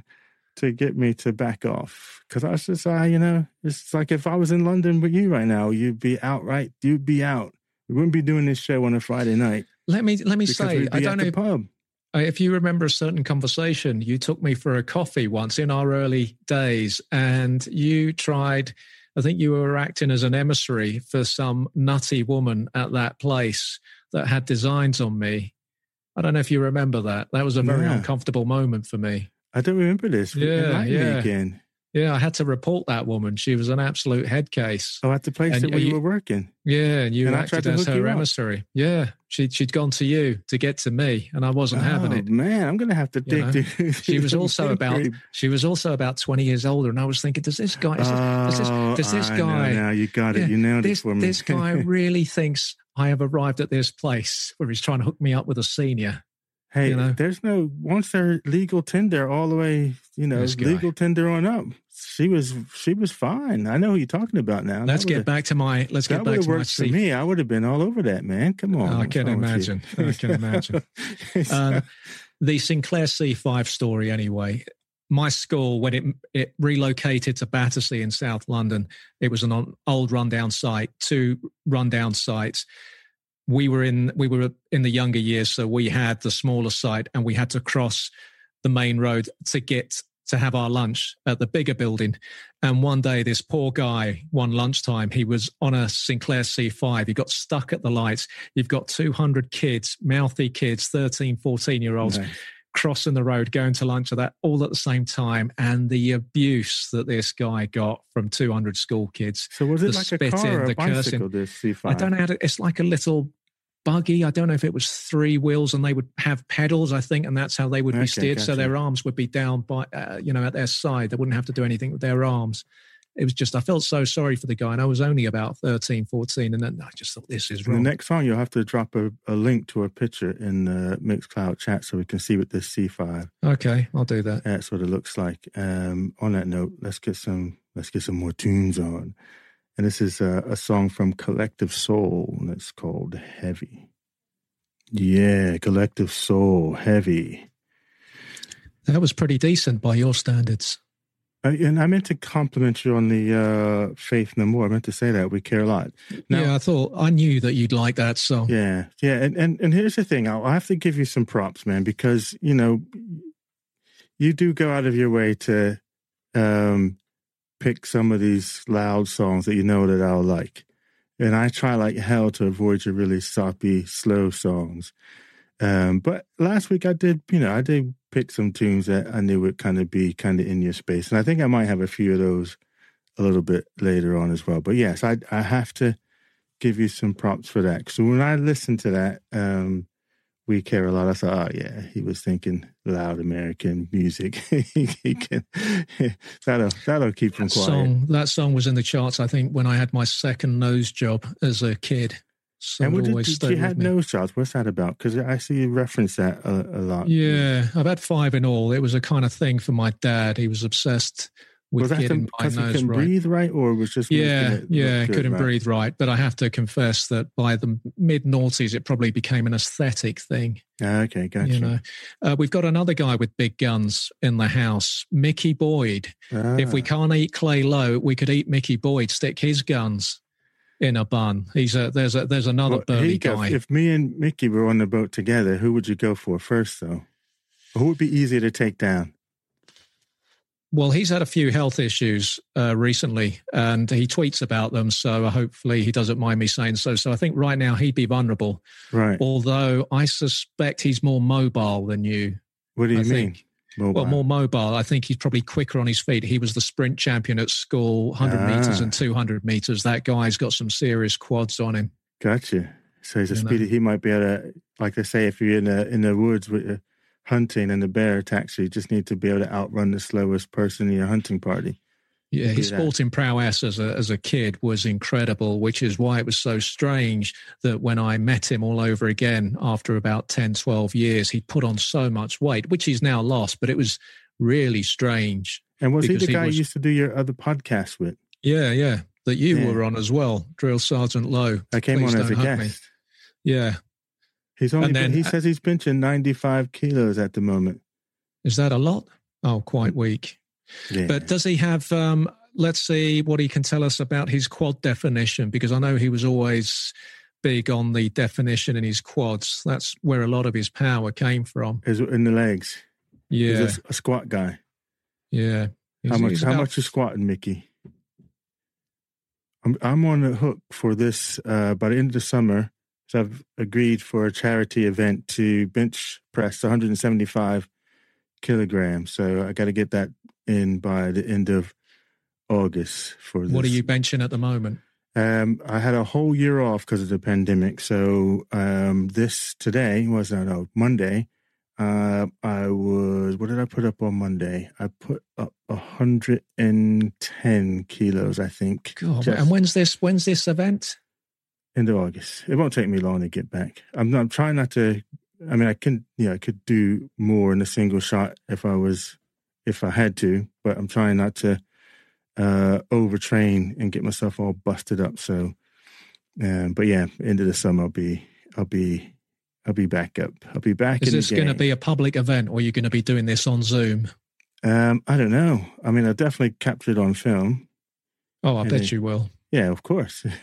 to get me to back off because I was just, uh, you know, it's like if I was in London with you right now, you'd be outright, you'd be out we wouldn't be doing this show on a Friday night. Let me let me say, I don't know. Pub. Uh, if you remember a certain conversation, you took me for a coffee once in our early days, and you tried. I think you were acting as an emissary for some nutty woman at that place that had designs on me. I don't know if you remember that. That was a very yeah. uncomfortable moment for me. I don't remember this. Yeah, yeah. again. Yeah, I had to report that woman. She was an absolute head case. Oh, at the place and, that we you, were working. Yeah, and you and acted as her emissary. Up. Yeah, she'd she'd gone to you to get to me, and I wasn't oh, having it. Man, I'm going to have to dig. she was also about she was also about 20 years older, and I was thinking, does this guy? Does this, oh, does this, guy? Now you got it. Yeah, you nailed this, it for me. this guy really thinks I have arrived at this place where he's trying to hook me up with a senior. Hey, you know? there's no once they're legal tender all the way, you know, legal tender on up. She was she was fine. I know who you're talking about now. Let's get back to my let's get back to my for me. I would have been all over that, man. Come on. I can imagine. I can imagine. um, the Sinclair C5 story anyway. My school, when it it relocated to Battersea in South London, it was an old rundown site, two rundown sites we were in we were in the younger years, so we had the smaller site, and we had to cross the main road to get to have our lunch at the bigger building. And one day, this poor guy, one lunchtime, he was on a Sinclair C5. He got stuck at the lights. You've got 200 kids, mouthy kids, 13, 14 year olds. Nice. Crossing the road, going to lunch at that all at the same time, and the abuse that this guy got from 200 school kids. So was it like a car or a bicycle? This C5? I don't know. How to, it's like a little buggy. I don't know if it was three wheels and they would have pedals, I think, and that's how they would be steered. Gotcha. So their arms would be down by, uh, you know, at their side. They wouldn't have to do anything with their arms. It was just, I felt so sorry for the guy. And I was only about 13, 14. And then I just thought, this is wrong. The next song, you'll have to drop a, a link to a picture in the Mixcloud chat so we can see what this C5. Okay, I'll do that. That's what it looks like. Um, on that note, let's get some, let's get some more tunes on. And this is a, a song from Collective Soul, and it's called Heavy. Yeah, Collective Soul, Heavy. That was pretty decent by your standards. Uh, and I meant to compliment you on the uh, Faith No More. I meant to say that we care a lot. Now, yeah, I thought I knew that you'd like that song. Yeah, yeah, and and, and here's the thing: I'll, I have to give you some props, man, because you know you do go out of your way to um, pick some of these loud songs that you know that I'll like. And I try like hell to avoid your really soppy, slow songs. Um, but last week I did, you know, I did pick some tunes that I knew would kind of be kind of in your space. And I think I might have a few of those a little bit later on as well. But yes, I I have to give you some props for that. So when I listened to that, um, we care a lot. I thought, oh yeah, he was thinking loud American music. he can that'll that'll keep him quiet. Song, that song was in the charts. I think when I had my second nose job as a kid. So and what did, did you had nose jobs? What's that about? Because I see you reference that a, a lot. Yeah, I've had five in all. It was a kind of thing for my dad. He was obsessed was getting my nose couldn't right. breathe right, or was just yeah, yeah, couldn't right? breathe right. But I have to confess that by the mid noughties, it probably became an aesthetic thing. Ah, okay, gotcha. You know, uh, we've got another guy with big guns in the house, Mickey Boyd. Ah. If we ah. can't eat Clay Low, we could eat Mickey Boyd. Stick his guns in a bun. He's a there's a there's another well, burly guy. If me and Mickey were on the boat together, who would you go for first, though? Who would be easier to take down? Well, he's had a few health issues uh, recently, and he tweets about them. So hopefully he doesn't mind me saying so. So I think right now he'd be vulnerable. Right. Although I suspect he's more mobile than you. What do you I mean? Think. Mobile. Well, more mobile. I think he's probably quicker on his feet. He was the sprint champion at school, 100 ah. meters and 200 meters. That guy's got some serious quads on him. Gotcha. So he's a speedy. He might be able to, like they say, if you're in the in the woods with a hunting and the bear attacks you, you just need to be able to outrun the slowest person in your hunting party. Yeah, his sporting prowess as a as a kid was incredible, which is why it was so strange that when I met him all over again after about 10, 12 years, he put on so much weight, which he's now lost, but it was really strange. And was he the guy he was, you used to do your other podcast with? Yeah, yeah. That you yeah. were on as well, Drill Sergeant Lowe. I came Please on as a guest. Me. Yeah. He's only then, he uh, says he's benching 95 kilos at the moment. Is that a lot? Oh, quite weak. Yeah. But does he have um let's see what he can tell us about his quad definition because I know he was always big on the definition in his quads. That's where a lot of his power came from. Is in the legs. Yeah. He's a, a squat guy. Yeah. He's, how much how about, much is squatting, Mickey? I'm I'm on the hook for this uh by the end of the summer so I've agreed for a charity event to bench press 175 kilograms. So I got to get that in by the end of August for this. What are you benching at the moment? Um, I had a whole year off because of the pandemic. So um, this today was uh, no Monday. Uh, I was what did I put up on Monday? I put up 110 kilos, I think. God, and when's this? When's this event? Into August. It won't take me long to get back. I'm not I'm trying not to. I mean, I can, yeah, I could do more in a single shot if I was, if I had to, but I'm trying not to uh overtrain and get myself all busted up. So, um, but yeah, end of the summer, I'll be, I'll be, I'll be back up. I'll be back. Is this going to be a public event, or are you going to be doing this on Zoom? Um, I don't know. I mean, I definitely captured on film. Oh, I bet it, you will. Yeah, of course.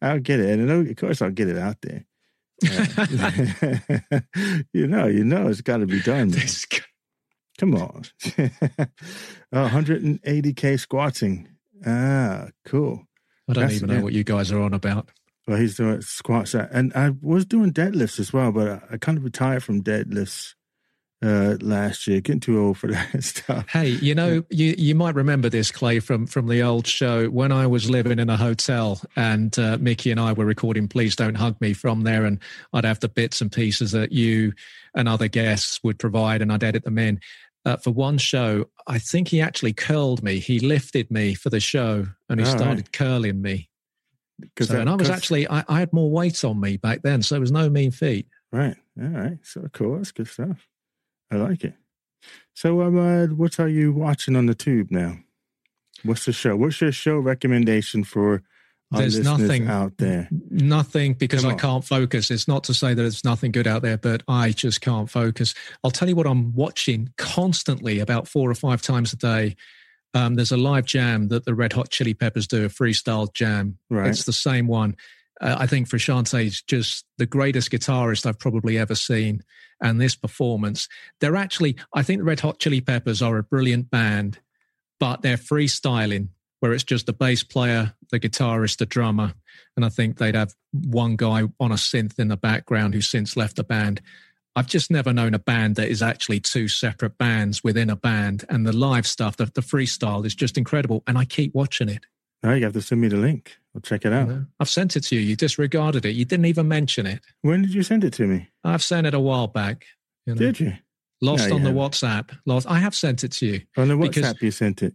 I'll get it. And of course, I'll get it out there. you know, you know, it's got to be done. Come on. 180K squatting. Ah, cool. I don't That's, even know what you guys are on about. Well, he's doing squats. And I was doing deadlifts as well, but I kind of retired from deadlifts uh, last year. Getting too old for that stuff. Hey, you know, you you might remember this, Clay, from from the old show when I was living in a hotel and uh, Mickey and I were recording "Please Don't Hug Me" from there, and I'd have the bits and pieces that you and other guests would provide, and I'd edit them in. Uh, for one show, I think he actually curled me. He lifted me for the show, and he started right. curling me. So, that, and I was actually I, I had more weight on me back then, so it was no mean feat. Right. All right. So cool. That's good stuff. I like it. So, um, uh, what are you watching on the tube now? What's the show? What's your show recommendation for there's nothing out there? Nothing because I can't focus. It's not to say that there's nothing good out there, but I just can't focus. I'll tell you what I'm watching constantly about four or five times a day. Um, there's a live jam that the Red Hot Chili Peppers do, a freestyle jam. Right. It's the same one. Uh, I think Frusciante is just the greatest guitarist I've probably ever seen and this performance. They're actually, I think the Red Hot Chili Peppers are a brilliant band, but they're freestyling, where it's just the bass player, the guitarist, the drummer. And I think they'd have one guy on a synth in the background who's since left the band. I've just never known a band that is actually two separate bands within a band. And the live stuff, the, the freestyle is just incredible. And I keep watching it. Now you have to send me the link. I'll check it out. I've sent it to you. You disregarded it. You didn't even mention it. When did you send it to me? I've sent it a while back. You know. Did you? Lost no, on the haven't. WhatsApp. Lost. I have sent it to you. On the WhatsApp, you sent it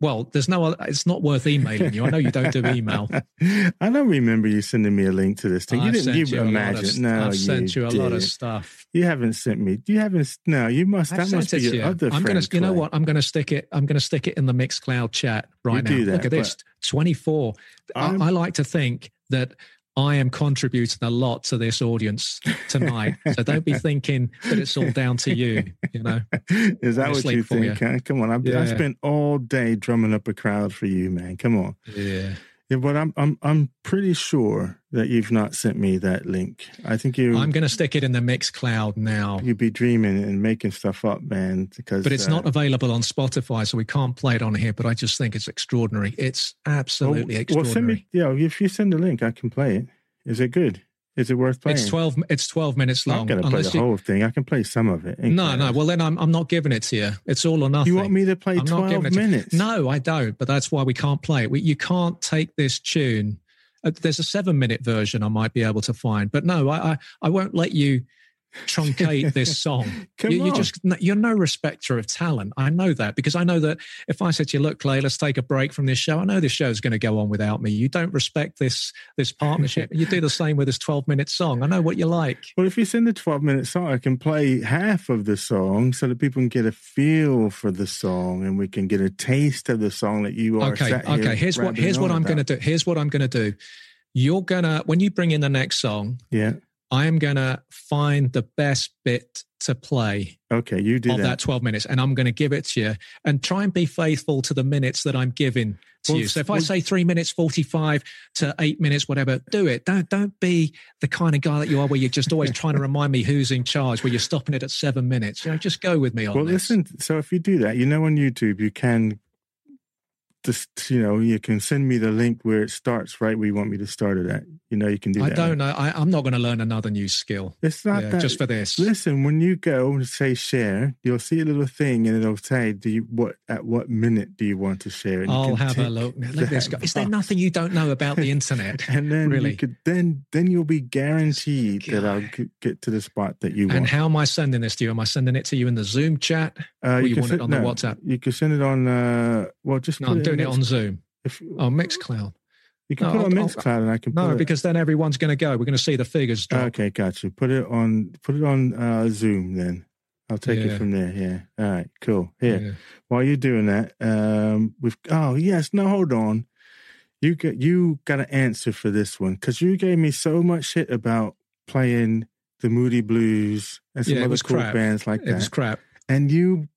well, there's no. It's not worth emailing you. I know you don't do email. I don't remember you sending me a link to this thing. You I've didn't. You, imagine? no, I've sent you a did. lot of stuff. You haven't sent me. You haven't. No, you must. I've that must be your you. other. I'm gonna. You know what? I'm gonna stick it. I'm gonna stick it in the Mixcloud chat right you now. That, Look at this. 24. I, I like to think that I am contributing a lot to this audience tonight. so don't be thinking that it's all down to you. You know, is that what you think? You. Come on, I, yeah. I spent all day drumming up a crowd for you, man. Come on. Yeah. Yeah, but I'm I'm I'm pretty sure that you've not sent me that link. I think you. I'm going to stick it in the Mixcloud now. You'd be dreaming and making stuff up, man. Because but it's uh, not available on Spotify, so we can't play it on here. But I just think it's extraordinary. It's absolutely well, extraordinary. Well, send me. Yeah, if you send the link, I can play it. Is it good? Is it worth playing? It's twelve. It's twelve minutes long. I'm going to play the you... whole thing. I can play some of it. No, no. Well, then I'm I'm not giving it to you. It's all or nothing. You want me to play I'm twelve minutes? No, I don't. But that's why we can't play it. We, you can't take this tune. Uh, there's a seven minute version I might be able to find, but no, I I, I won't let you truncate this song. you, are just you're no respecter of talent. I know that because I know that if I said to you, "Look, Clay, let's take a break from this show," I know this show is going to go on without me. You don't respect this this partnership. you do the same with this 12 minute song. I know what you like. Well, if you send a 12 minute song, I can play half of the song so that people can get a feel for the song and we can get a taste of the song that you are. Okay, okay. Here's what here's what I'm going to do. Here's what I'm going to do. You're gonna when you bring in the next song. Yeah I am going to find the best bit to play. Okay, you do of that. that 12 minutes, and I'm going to give it to you and try and be faithful to the minutes that I'm giving to well, you. So if well, I say three minutes 45 to eight minutes, whatever, do it. Don't don't be the kind of guy that you are where you're just always trying to remind me who's in charge, where you're stopping it at seven minutes. You know, just go with me on this. well, this. listen, so if you do that, you know on YouTube you can just you know you can send me the link where it starts right where you want me to start it at. You know you can do i that. don't know. I, am not going to learn another new skill. It's not yeah, that just for this. Listen when you go and say share you'll see a little thing and it'll say do you what at what minute do you want to share? It i'll have a look. Look this is there nothing you don't know about the internet? And then really? you could then then you'll be guaranteed God. that i'll get to the spot that you want. and how am i sending this to you? Am i sending it to you in the zoom chat? Uh, or you, you want send, it on no, the whatsapp? you can send it on uh well just no i'm doing it, it on zoom if, oh, Mixcloud. You can no, put it on I'll, Mixcloud, and I can. no, it, because then everyone's going to go. We're going to see the figures. Drop. Okay, got you. Put it on. Put it on uh, Zoom then. I'll take yeah. it from there. Yeah. All right. Cool. Here. Yeah. While you're doing that, um, we've. Oh yes. No, hold on. You get. You got an answer for this one because you gave me so much shit about playing the Moody Blues and some yeah, other cool crap. bands like that. It was crap. And you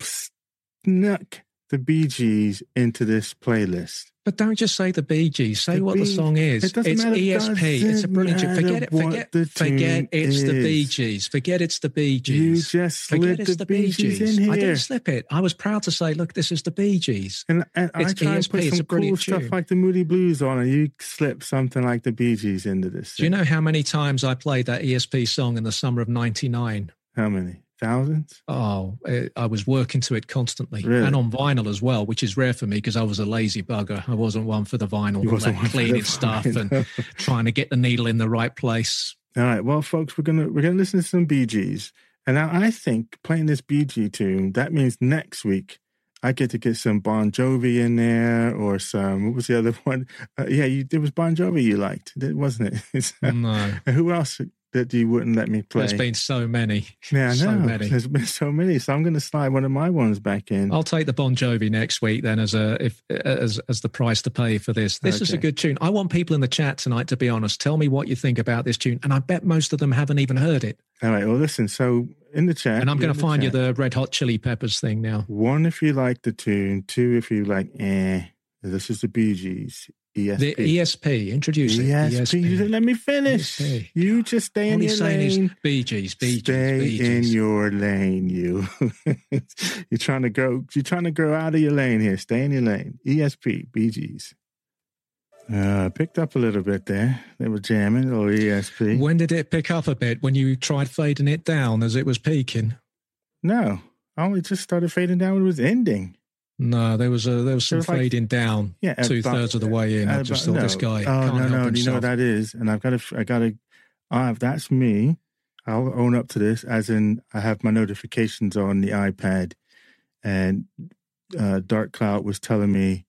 snuck the Bee Gees into this playlist. But don't just say the Bee Gees. Say the what Bee, the song is. It it's matter, ESP. It's a brilliant tune. Forget it. Forget, forget it's is. the Bee Gees. Forget it's the Bee Gees. You just forget it's the Bee Gees. In here. I didn't slip it. I was proud to say, look, this is the Bee Gees. And, and I try ESP. and put some cool tune. stuff like the Moody Blues on, and you slip something like the Bee Gees into this. Do you know how many times I played that ESP song in the summer of '99? How many? Thousands? Oh, I was working to it constantly really? and on vinyl as well, which is rare for me because I was a lazy bugger. I wasn't one for the vinyl, like cleaning stuff and trying to get the needle in the right place. All right, well, folks, we're gonna we're gonna listen to some Bee Gees, and now I think playing this Bee Gee tune that means next week I get to get some Bon Jovi in there or some what was the other one? Uh, yeah, you, there was Bon Jovi you liked, wasn't it? no. Who else that you wouldn't let me play. There's been so many. Yeah, I know. So many. There's been so many. So I'm going to slide one of my ones back in. I'll take the Bon Jovi next week then as a if as as the price to pay for this. This okay. is a good tune. I want people in the chat tonight to be honest. Tell me what you think about this tune, and I bet most of them haven't even heard it. All right. Well, listen. So in the chat, and I'm going to find chat. you the Red Hot Chili Peppers thing now. One, if you like the tune. Two, if you like, eh. This is the Bee Gees. ESP. The ESP. Introduce ESP. it. ESP. You let me finish. ESP. You just stay in your lane. Bee Gees. Bee Gees. Stay Bee Gees. in your lane. You. you're trying to grow. You're trying to grow out of your lane here. Stay in your lane. ESP. Bee Gees. Uh, picked up a little bit there. They were jamming. Little ESP. When did it pick up a bit? When you tried fading it down as it was peaking? No, I only just started fading down when it was ending. No, there was a there was some was fading like, down yeah, two thirds of the way in. I just thought no. this guy. Oh no, no, you know what that is, and I've got to, I got to, uh, that's me. I'll own up to this, as in I have my notifications on the iPad, and uh, Dark Cloud was telling me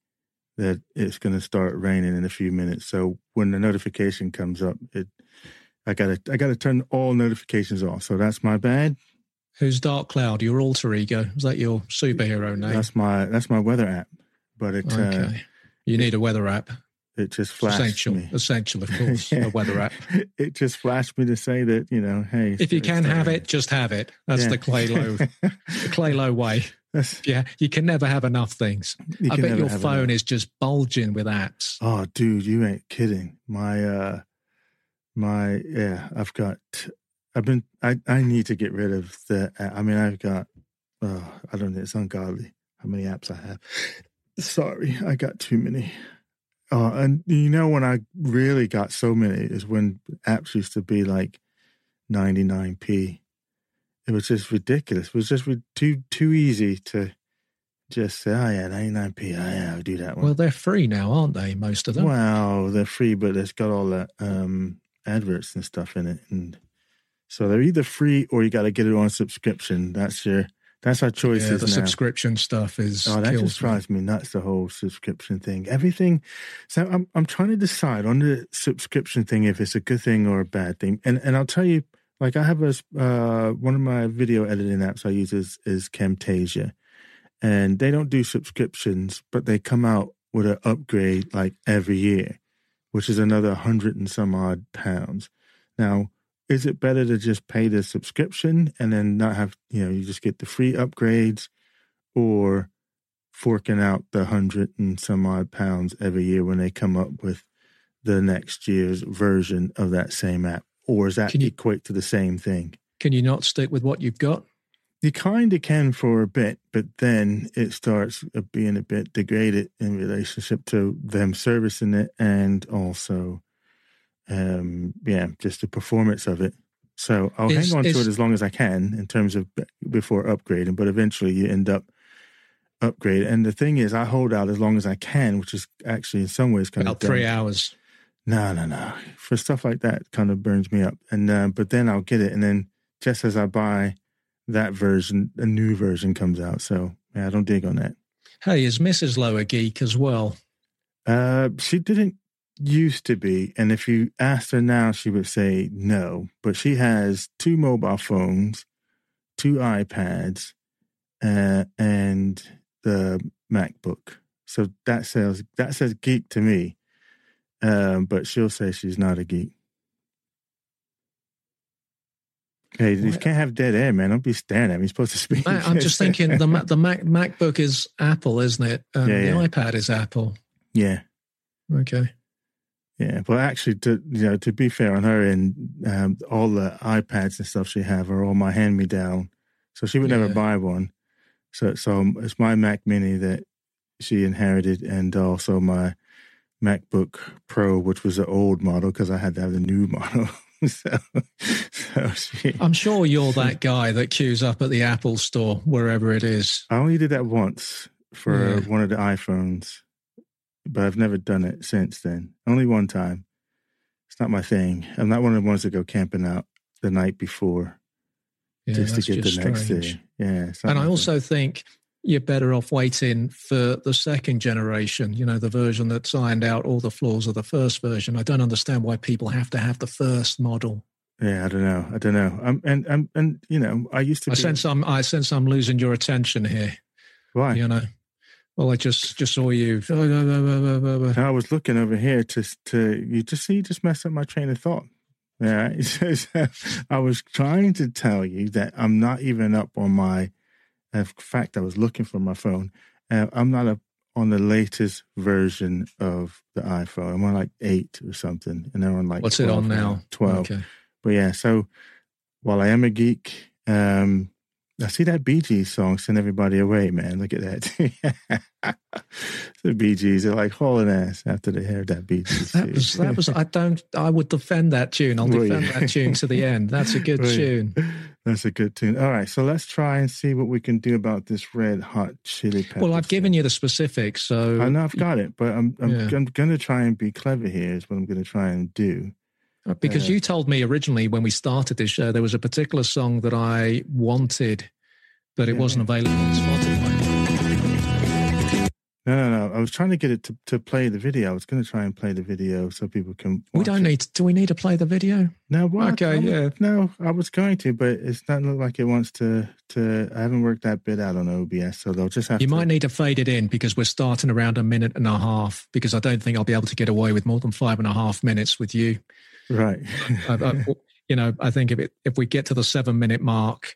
that it's going to start raining in a few minutes. So when the notification comes up, it, I gotta, I gotta turn all notifications off. So that's my bad. Who's Dark Cloud? Your alter ego? Is that your superhero name? That's my that's my weather app. But it uh, okay. Uh, you need a weather app. It just flashed essential, me. Essential, of course, yeah. a weather app. It just flashed me to say that you know, hey, if you can have it, just have it. That's yeah. the Clay Low, the Clay Low way. That's, yeah, you can never have enough things. You I bet your phone enough. is just bulging with apps. Oh, dude, you ain't kidding. My, uh my, yeah, I've got I've been. I I need to get rid of the. I mean, I've got. oh, I don't know. It's ungodly how many apps I have. Sorry, I got too many. Uh, and you know when I really got so many is when apps used to be like 99p. It was just ridiculous. It was just too too easy to just say, "Oh yeah, 99p. Oh, yeah, I'll do that one." Well, they're free now, aren't they? Most of them. Well, they're free, but it's got all that um, adverts and stuff in it, and so they're either free or you got to get it on subscription. That's your that's our choices. Yeah, the now. subscription stuff is. Oh, that just drives me. me nuts. The whole subscription thing. Everything. So I'm I'm trying to decide on the subscription thing if it's a good thing or a bad thing. And and I'll tell you, like I have a uh, one of my video editing apps I use is is Camtasia, and they don't do subscriptions, but they come out with an upgrade like every year, which is another hundred and some odd pounds. Now is it better to just pay the subscription and then not have you know you just get the free upgrades or forking out the hundred and some odd pounds every year when they come up with the next year's version of that same app? Or is that can you, equate to the same thing? Can you not stick with what you've got? You kind of can for a bit but then it starts uh, being a bit degraded in relationship to them servicing it and also um, yeah, just the performance of it. So I'll is, hang on to it as long as I can in terms of before upgrading, but eventually you end up upgrade. And the thing is, I hold out as long as I can, which is actually in some ways kind About of three hours. No, no, no. For stuff like that, kind of burns me up. And uh, but then I'll get it, and then just as I buy that version, a new version comes out. So yeah, I don't dig on that. Hey, is Mrs. Low a geek as well? Uh, she didn't used to be. And if you asked her now, she would say no. But she has two mobile phones, two iPads, uh, and the MacBook. So that says that says geek to me. Um, but she'll say she's not a geek. Hey, you can't have dead air, man. Don't be staring at me. You're supposed to speak. I'm just thinking the the Mac, MacBook is Apple, isn't it? Um, yeah, yeah. The iPad is Apple. Yeah. Okay. Yeah, but actually, to you know, to be fair on her end, um, all the iPads and stuff she have are all my hand me down, so she would yeah. never buy one. So, so it's my Mac Mini that she inherited, and also my MacBook Pro, which was the old model because I had to have the new model. so, so she, I'm sure you're that guy that queues up at the Apple store wherever it is. I only did that once for yeah. one of the iPhones, but I've never done it since then. Only one time. It's not my thing. I'm not one of the ones that go camping out the night before yeah, just to get just the next day. Yeah, and I also think you're better off waiting for the second generation, you know, the version that signed out all the flaws of the first version. I don't understand why people have to have the first model. Yeah, I don't know. I don't know. Um, and and and you know, I used to. I be... sense I'm. I sense I'm losing your attention here. Why? You know. Well, I just just saw you. I was looking over here to to you. Just see, you just messed up my train of thought. Yeah, I was trying to tell you that I'm not even up on my in fact, I was looking for my phone. Uh, I'm not a, on the latest version of the iPhone. I'm on like eight or something, and they're on like what's it on now? Twelve. Okay. But yeah, so while I am a geek, um, I see that Bee Gees song "Send Everybody Away." Man, look at that. the Bee Gees are like hauling ass after they heard that Bee Gees. That was, that was. I don't. I would defend that tune. I'll defend that tune to the end. That's a good tune. That's a good tune. All right, so let's try and see what we can do about this red hot chili pepper. Well, I've given you the specifics, so I know I've got it, but I'm I'm, yeah. I'm going to try and be clever here. Is what I'm going to try and do. Uh, because you told me originally when we started this show, there was a particular song that I wanted, but it yeah. wasn't available on Spotify. No, no, no. I was trying to get it to, to play the video. I was going to try and play the video so people can. we don't it. need. To, do we need to play the video? No. What? Okay. yeah. No, I was going to, but it's not look like it wants to. To I haven't worked that bit out on OBS, so they'll just have. You to, might need to fade it in because we're starting around a minute and a half. Because I don't think I'll be able to get away with more than five and a half minutes with you. Right. I, I, you know, I think if it if we get to the seven minute mark,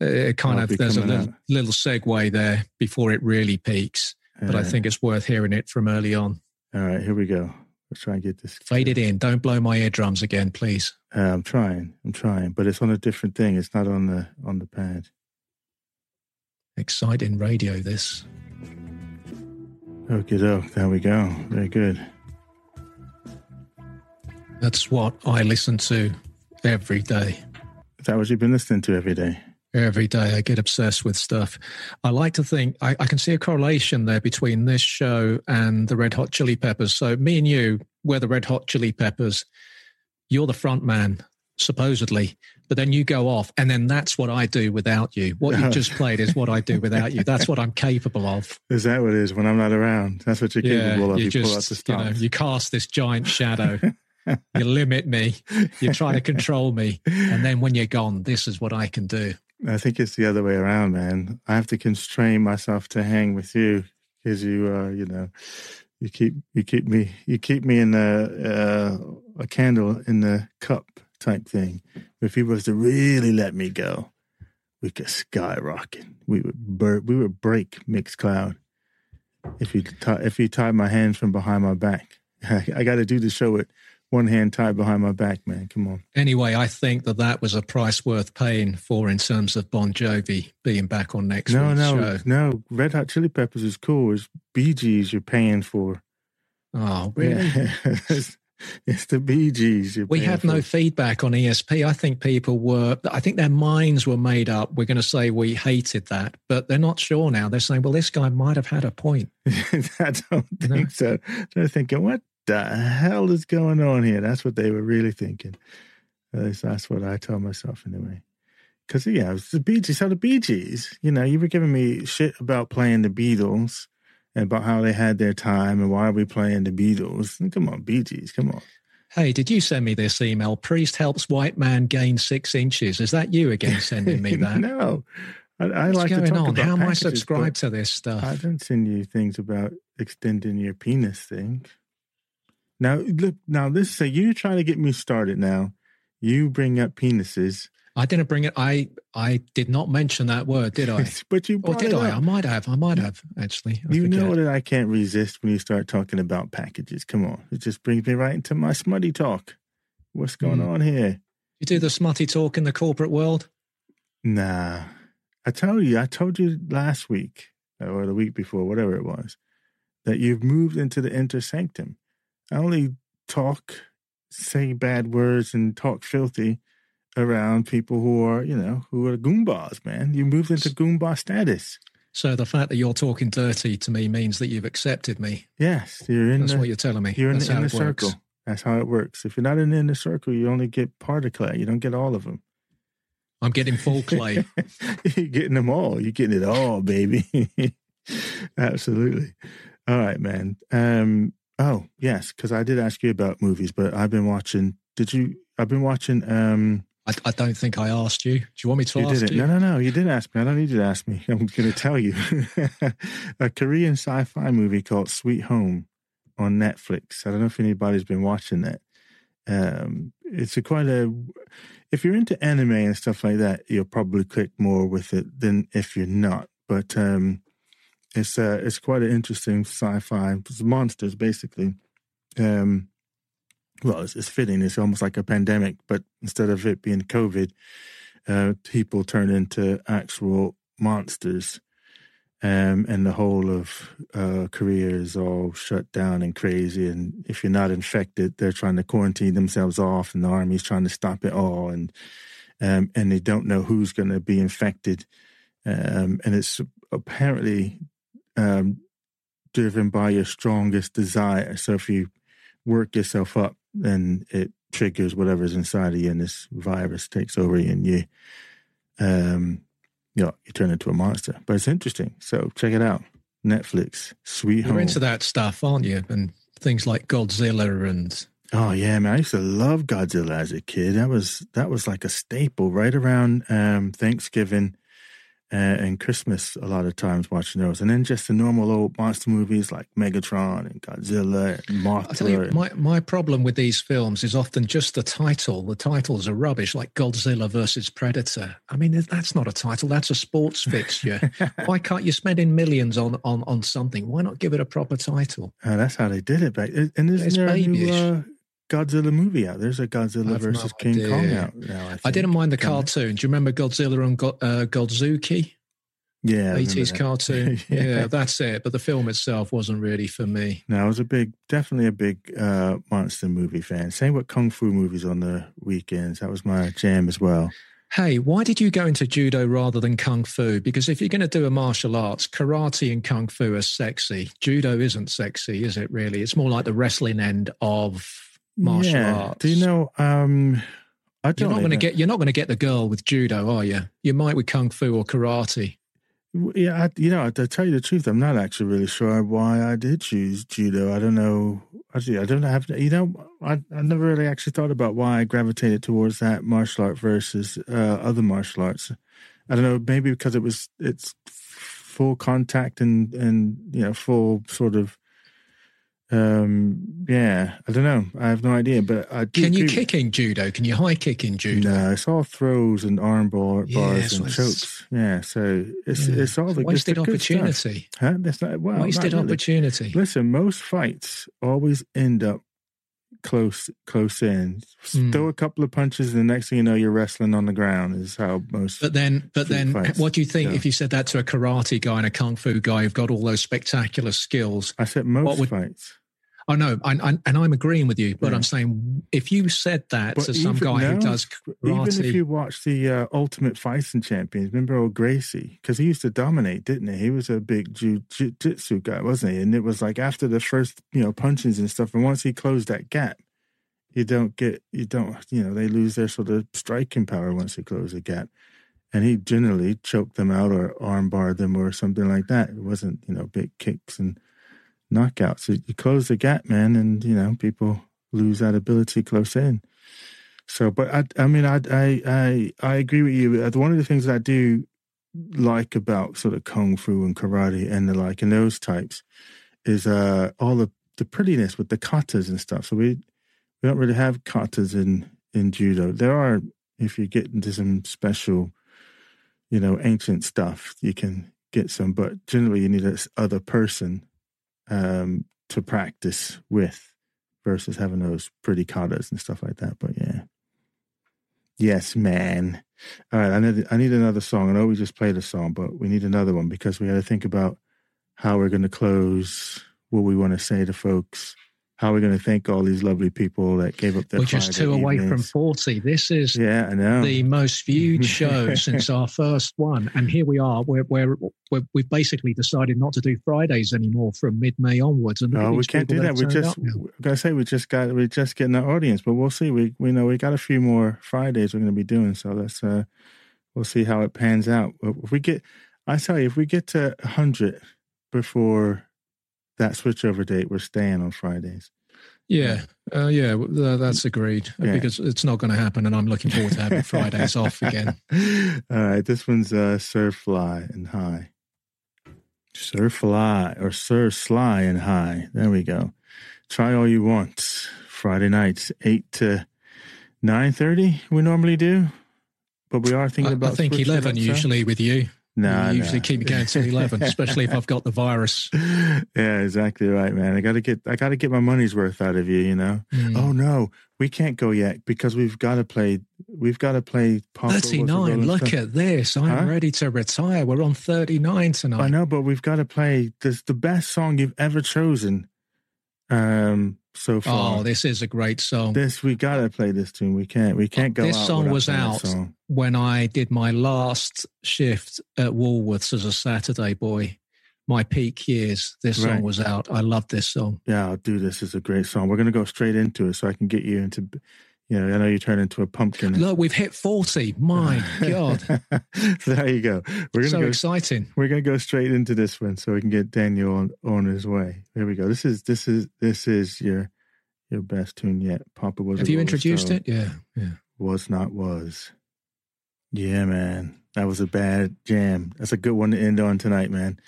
it kind I'll of there's a little, little segue there before it really peaks but I think it's worth hearing it from early on. All right, here we go. Let's try and get this. Fade it in. Don't blow my eardrums again, please. Uh, I'm trying. I'm trying, but it's on a different thing. It's not on the on the pad. Exciting radio, this. Okay, oh, there we go. Very good. That's what I listen to every day. Is that what you've been listening to every day? every day. I get obsessed with stuff. I like to think I, I, can see a correlation there between this show and the Red Hot Chili Peppers. So me and you, we're the Red Hot Chili Peppers. You're the front man, supposedly, but then you go off, and then that's what I do without you. What you just played is what I do without you. That's what I'm capable of. Is that what it is when I'm not around? That's what you're yeah, capable of. You, you just, pull out the stops. You, know, you cast this giant shadow. you limit me. You try to control me, and then when you're gone, this is what I can do. I think it's the other way around, man. I have to constrain myself to hang with you because you, uh, you know, you keep you keep me you keep me in a uh, a candle in the cup type thing. If he was to really let me go, we could skyrocket. We would bur- we would break Mixcloud. If you t- if you tied my hands from behind my back, I, I got to do the show with one hand tied behind my back, man. Come on. Anyway, I think that that was a price worth paying for in terms of Bon Jovi being back on next no, week's no, show. No, Red Hot Chili Peppers is cool. It's Bee Gees you're paying for. Oh, really? Yeah. it's the Bee Gees. we had no feedback on ESP. I think people were, I think their minds were made up. We're going to say we hated that, but they're not sure now. They're saying, well, this guy might have had a point. I don't think no. so. They're thinking, what the hell is going on here? That's what they were really thinking. At least that's what I told myself anyway. Because, yeah, it's the Bee Gees. So the Bee Gees, you know, you were giving me shit about playing the Beatles and about how they had their time and why are we playing the Beatles. Come on, Bee Gees, come on. Hey, did you send me this email? Priest helps white man gain six inches. Is that you again sending me that? no. I, I What's like going to talk on? About How am I subscribed to this stuff? I don't send you things about extending your penis thing. Now, look, now this say you try to get me started now. You bring up penises. I didn't bring it. I I did not mention that word, did I? but you or did I? I might have. I might have actually. I you forget. know that I can't resist when you start talking about packages. Come on, it just brings me right into my smutty talk. What's going mm. on here? You do the smutty talk in the corporate world? Nah, I told you. I told you last week or the week before, whatever it was, that you've moved into the inner sanctum. I only talk, say bad words, and talk filthy around people who are, you know, who are goombas, man. You moved into goomba status. So the fact that you're talking dirty to me means that you've accepted me. Yes, you're in. That's the, what you're telling me. You're in the inner circle. That's how it works. If you're not in the inner circle, you only get part of clay. You don't get all of them. I'm getting full clay. you're getting them all. You're getting it all, baby. Absolutely. All right, man. Um, oh, yes, because I did ask you about movies, but I've been watching. Did you? I've been watching. Um, I, I don't think I asked you. Do you want me to you ask didn't. you? No, no, no. You didn't ask me. I don't need you to ask me. I'm going to tell you. a Korean sci-fi movie called Sweet Home on Netflix. I don't know if anybody's been watching that. Um, it's a quite a. If you're into anime and stuff like that, you'll probably click more with it than if you're not. But um, it's uh, it's quite an interesting sci-fi. It's monsters basically. Um, well, it's, it's, fitting. It's almost like a pandemic, but instead of it being COVID, uh, people turn into actual monsters. Um, and the whole of uh, Korea is all shut down and crazy. And if you're not infected, they're trying to quarantine themselves off, and the army's trying to stop it all. And um, and they don't know who's going to be infected. Um, and it's apparently um, driven by your strongest desire. So if you work yourself up, then it triggers whatever's inside of you, and this virus takes over you, and you, um, you know, you turn into a monster. But it's interesting. So check it out. Netflix, Sweet Home. You're into that stuff, aren't you? And things like Godzilla and Oh yeah, man! I used to love Godzilla as a kid. That was that was like a staple right around um, Thanksgiving uh, and Christmas a lot of times watching those, and then just the normal old monster movies like Megatron and Godzilla and Mothra. You, my my problem with these films is often just the title. The titles are rubbish, like Godzilla versus Predator. I mean, that's not a title; that's a sports fixture. Why can't you spend in millions on on on something? Why not give it a proper title? Uh, that's how they did it back. And isn't there a new uh, Godzilla movie out? There's a Godzilla versus King Kong out now. I, I, didn't mind the cartoon. Do you remember Godzilla and Go- uh, Godzooky? Yeah, 80s cartoon. yeah. yeah. that's it. But the film itself wasn't really for me. No, I was a big, definitely a big uh, monster movie fan. Same with kung fu movies on the weekends. That was my jam as well. Hey, why did you go into judo rather than kung fu? Because if you're going to do a martial arts, karate and kung fu are sexy. Judo isn't sexy, is it really? It's more like the wrestling end of martial yeah. arts. Do you know? Um, I don't you're not going to get you're not going to get the girl with judo, are you? You might with kung fu or karate. Yeah, I, you know, to tell you the truth, I'm not actually really sure why I did choose judo. I don't know. Actually, I don't have. You know, I I never really actually thought about why I gravitated towards that martial art versus uh, other martial arts. I don't know. Maybe because it was it's full contact and and you know full sort of um, yeah, I don't know. I have no idea. But I can you kick in judo? Can you high kick in judo? No, it's all throws and arm bar, bars and chokes. Yeah, so it's yeah. it's all the wasted the opportunity. Huh? That's not well, wasted not really. opportunity. Listen, most fights always end up close close in. Mm. Throw a couple of punches, and the next thing you know, you're wrestling on the ground. Is how most. But then, but then, what do you think if you said that to a karate guy and a kung fu guy who've got all those spectacular skills? I said most would, fights. I know, I, I, and I'm agreeing with you, but yeah. I'm saying if you said that but to some guy who does karate, even if you watch the uh, Ultimate Fighting Champions, remember old Gracie because he used to dominate, didn't he? He was a big jiu-jitsu guy, wasn't he? And it was like after the first, you know, punches and stuff, and once he closed that gap, you don't get, you don't, you know, they lose their sort of striking power once they close the gap. And he generally choked them out or armbarred them or something like that. It wasn't, you know, big kicks and knockouts. You close the gap, man, and you know people lose that ability close in. So, but I, I mean, I, I, I, I agree with you. Uh, one of the things I do like about sort of kung fu and karate and the like, and those types, is uh all the the prettiness with the katas and stuff. So we we don't really have katas in in judo. There are if you get into some special, you know, ancient stuff, you can get some. But generally, you need this other person um, to practice with versus having those pretty katas and stuff like that. But yeah. Yes, man. All right, I need I need another song. I know we just played a song, but we need another one because we got to think about how we're going to close, what we want to say to folks, how are we're going to thank all these lovely people that gave up their. We're just two away evenings. from forty. This is yeah, I know the most viewed show since our first one, and here we are. We're, we're, we have basically decided not to do Fridays anymore from mid May onwards. And no, we can't do that. We're just gotta say we just got we're just getting our audience, but we'll see. We we know we got a few more Fridays we're going to be doing, so let's uh we'll see how it pans out. If we get, I tell you, if we get to hundred before that switchover date, we're staying on Fridays. Yeah, uh, yeah, that's agreed yeah. because it's not going to happen, and I'm looking forward to having Fridays off again. All right, this one's uh, Sir Fly and High. Sir Fly or Sir Sly and High. There we go. Try all you want. Friday nights, eight to nine thirty. We normally do, but we are thinking about. I think eleven usually with you. No, usually keep me going till eleven, especially if I've got the virus. Yeah, exactly right, man. I got to get I got to get my money's worth out of you. You know. Mm. Oh no, we can't go yet because we've got to play. We've got to play. Thirty nine. Look at this. I'm huh? ready to retire. We're on thirty nine tonight. I know, but we've got to play. This the best song you've ever chosen. Um, so oh, far. Oh, this is a great song. This we gotta play this tune. We can't. We can't go. This song was out when I did my last shift at Woolworths as a Saturday boy. My peak years. This right. song was out. I love this song. Yeah, I'll do this. is a great song. We're gonna go straight into it so I can get you into you know, I know you turn into a pumpkin. Look, we've hit 40. My God. there you go. We're gonna so go, exciting. We're going to go straight into this one so we can get Daniel on, on his way. Here we go. This is, this is, this is your, your best tune yet. Papa was. Have you introduced it? Yeah. Yeah. Was not was. Yeah, man. That was a bad jam. That's a good one to end on tonight, man.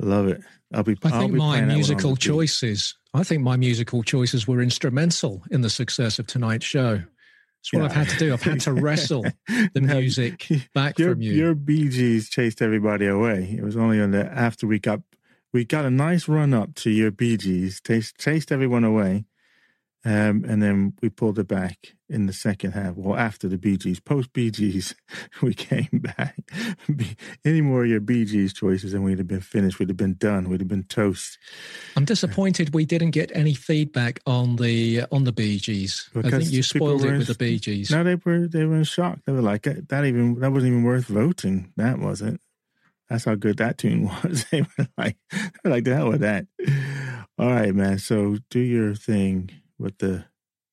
I love it. I'll be. I think my musical choices. I think my musical choices were instrumental in the success of tonight's show. That's what yeah. I've had to do. I've had to wrestle the music back your, from you. Your Bee Gees chased everybody away. It was only on the after we got we got a nice run up to your Bee Gees, chased, chased everyone away, um, and then we pulled it back in the second half. Well, after the Bee Gees, post Bee Gees, we came back. Any more of your Bee Gees choices, and we'd have been finished. We'd have been done. We'd have been toast. I'm disappointed we didn't get any feedback on the on the. Because I think you spoiled it with the Bee Gees. No, they were they were in shock. They were like that. Even that wasn't even worth voting. That wasn't. That's how good that tune was. they were like, they were like the hell with that. All right, man. So do your thing with the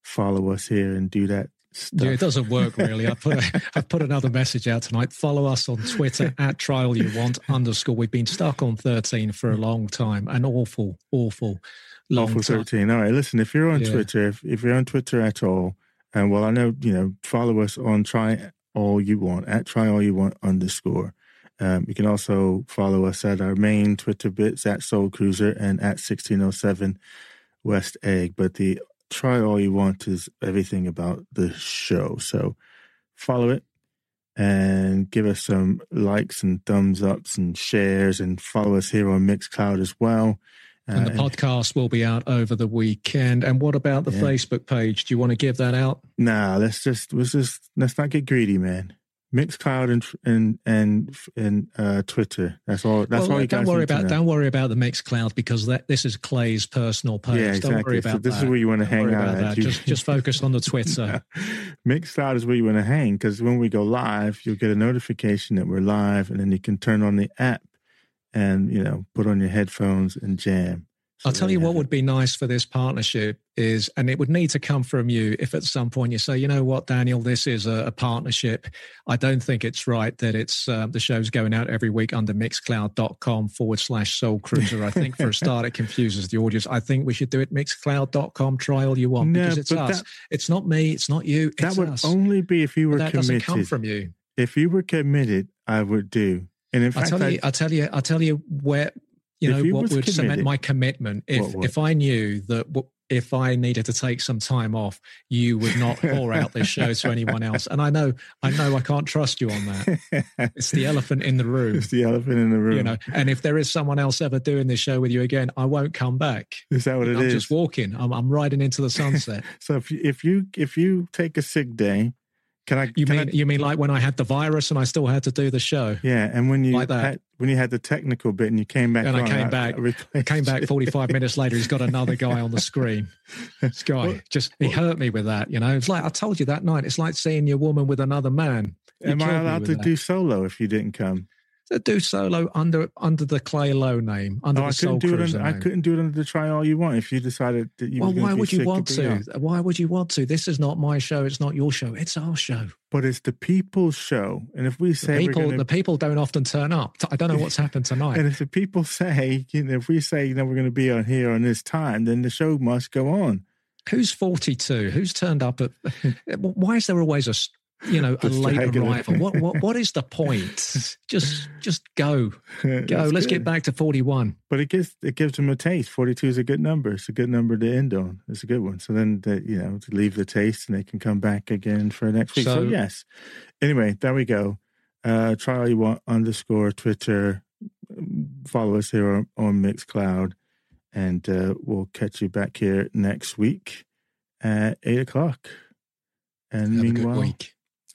follow us here and do that Stuff. Yeah, it doesn't work really. I put a, I put another message out tonight. Follow us on Twitter at try all you want underscore. We've been stuck on thirteen for a long time. An awful, awful, awful thirteen. All right, listen. If you're on yeah. Twitter, if, if you're on Twitter at all, and well, I know you know, follow us on try all you want at try all you want underscore. Um, you can also follow us at our main Twitter bits at Soul Cruiser and at sixteen oh seven West Egg. But the try all you want is everything about the show. So follow it and give us some likes and thumbs ups and shares and follow us here on Mixcloud as well. Uh, and the podcast will be out over the weekend. And what about the yeah. Facebook page? Do you want to give that out? Nah, let's just let's just let's not get greedy, man. Mixcloud and and and and uh, Twitter. That's all. That's well, all you don't worry about. Don't worry about the Mixcloud because that, this is Clay's personal post. Yeah, exactly. Don't worry about so this that. is where you want to hang out. Just just focus on the Twitter. Mixcloud is where you want to hang because when we go live, you'll get a notification that we're live, and then you can turn on the app and you know put on your headphones and jam. I'll tell you what would be nice for this partnership is, and it would need to come from you if at some point you say, you know what, Daniel, this is a, a partnership. I don't think it's right that it's uh, the show's going out every week under mixcloud.com forward slash soul cruiser. I think for a start, it confuses the audience. I think we should do it mixcloud.com, try all you want no, because it's us. That, it's not me, it's not you. that would us. only be if you were that committed. doesn't come from you. If you were committed, I would do. And in fact, I'll tell you, I'll tell you, I'll tell you where you know what would cement my commitment if if I knew that if I needed to take some time off, you would not pour out this show to anyone else. And I know, I know, I can't trust you on that. It's the elephant in the room. It's the elephant in the room. You know, and if there is someone else ever doing this show with you again, I won't come back. Is that what it I'm is? just walking. I'm, I'm riding into the sunset. so if you, if you if you take a sick day can I? You can mean I, you mean like when I had the virus and I still had to do the show? Yeah, and when you like that. Had, when you had the technical bit and you came back, and I came back, I came back forty five minutes later. He's got another guy on the screen. This guy what, just he what, hurt me with that. You know, it's like I told you that night. It's like seeing your woman with another man. You Am I allowed to that. do solo if you didn't come? Do solo under under the Clay Low name, under oh, the I Soul couldn't do it. Under, I couldn't do it under the Try All You Want if you decided that you. Well, why would you want to? Why would you want to? This is not my show. It's not your show. It's our show. But it's the people's show, and if we say the people, gonna, the people don't often turn up. I don't know what's happened tonight. And if the people say, you know, if we say, you know, we're going to be on here on this time, then the show must go on. Who's 42? Who's turned up at? Why is there always a you know, a late arrival. what what what is the point? Just just go, go. Let's good. get back to forty one. But it gives it gives them a taste. Forty two is a good number. It's a good number to end on. It's a good one. So then they, you know leave the taste and they can come back again for next week. So, so yes. Anyway, there we go. Uh, try all you want underscore Twitter. Follow us here on, on Mixcloud, and uh, we'll catch you back here next week at eight o'clock. And Have meanwhile,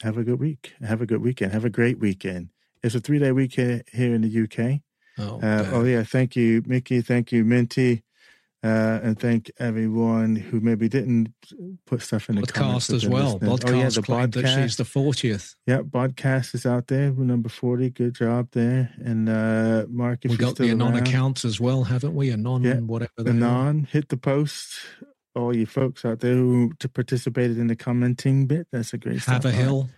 have a good week. Have a good weekend. Have a great weekend. It's a three day weekend here in the UK. Oh, uh, oh yeah. Thank you, Mickey. Thank you, Minty. Uh, and thank everyone who maybe didn't put stuff in the podcast as well. Podcast oh, yeah, the podcast. that she's the fortieth. Yeah, podcast is out there. We're number forty. Good job there. And uh, Mark, if we got the anon accounts as well, haven't we? Anon, yeah, whatever. Anon, hit the post all you folks out there who participated in the commenting bit. That's a great stuff Have a hill.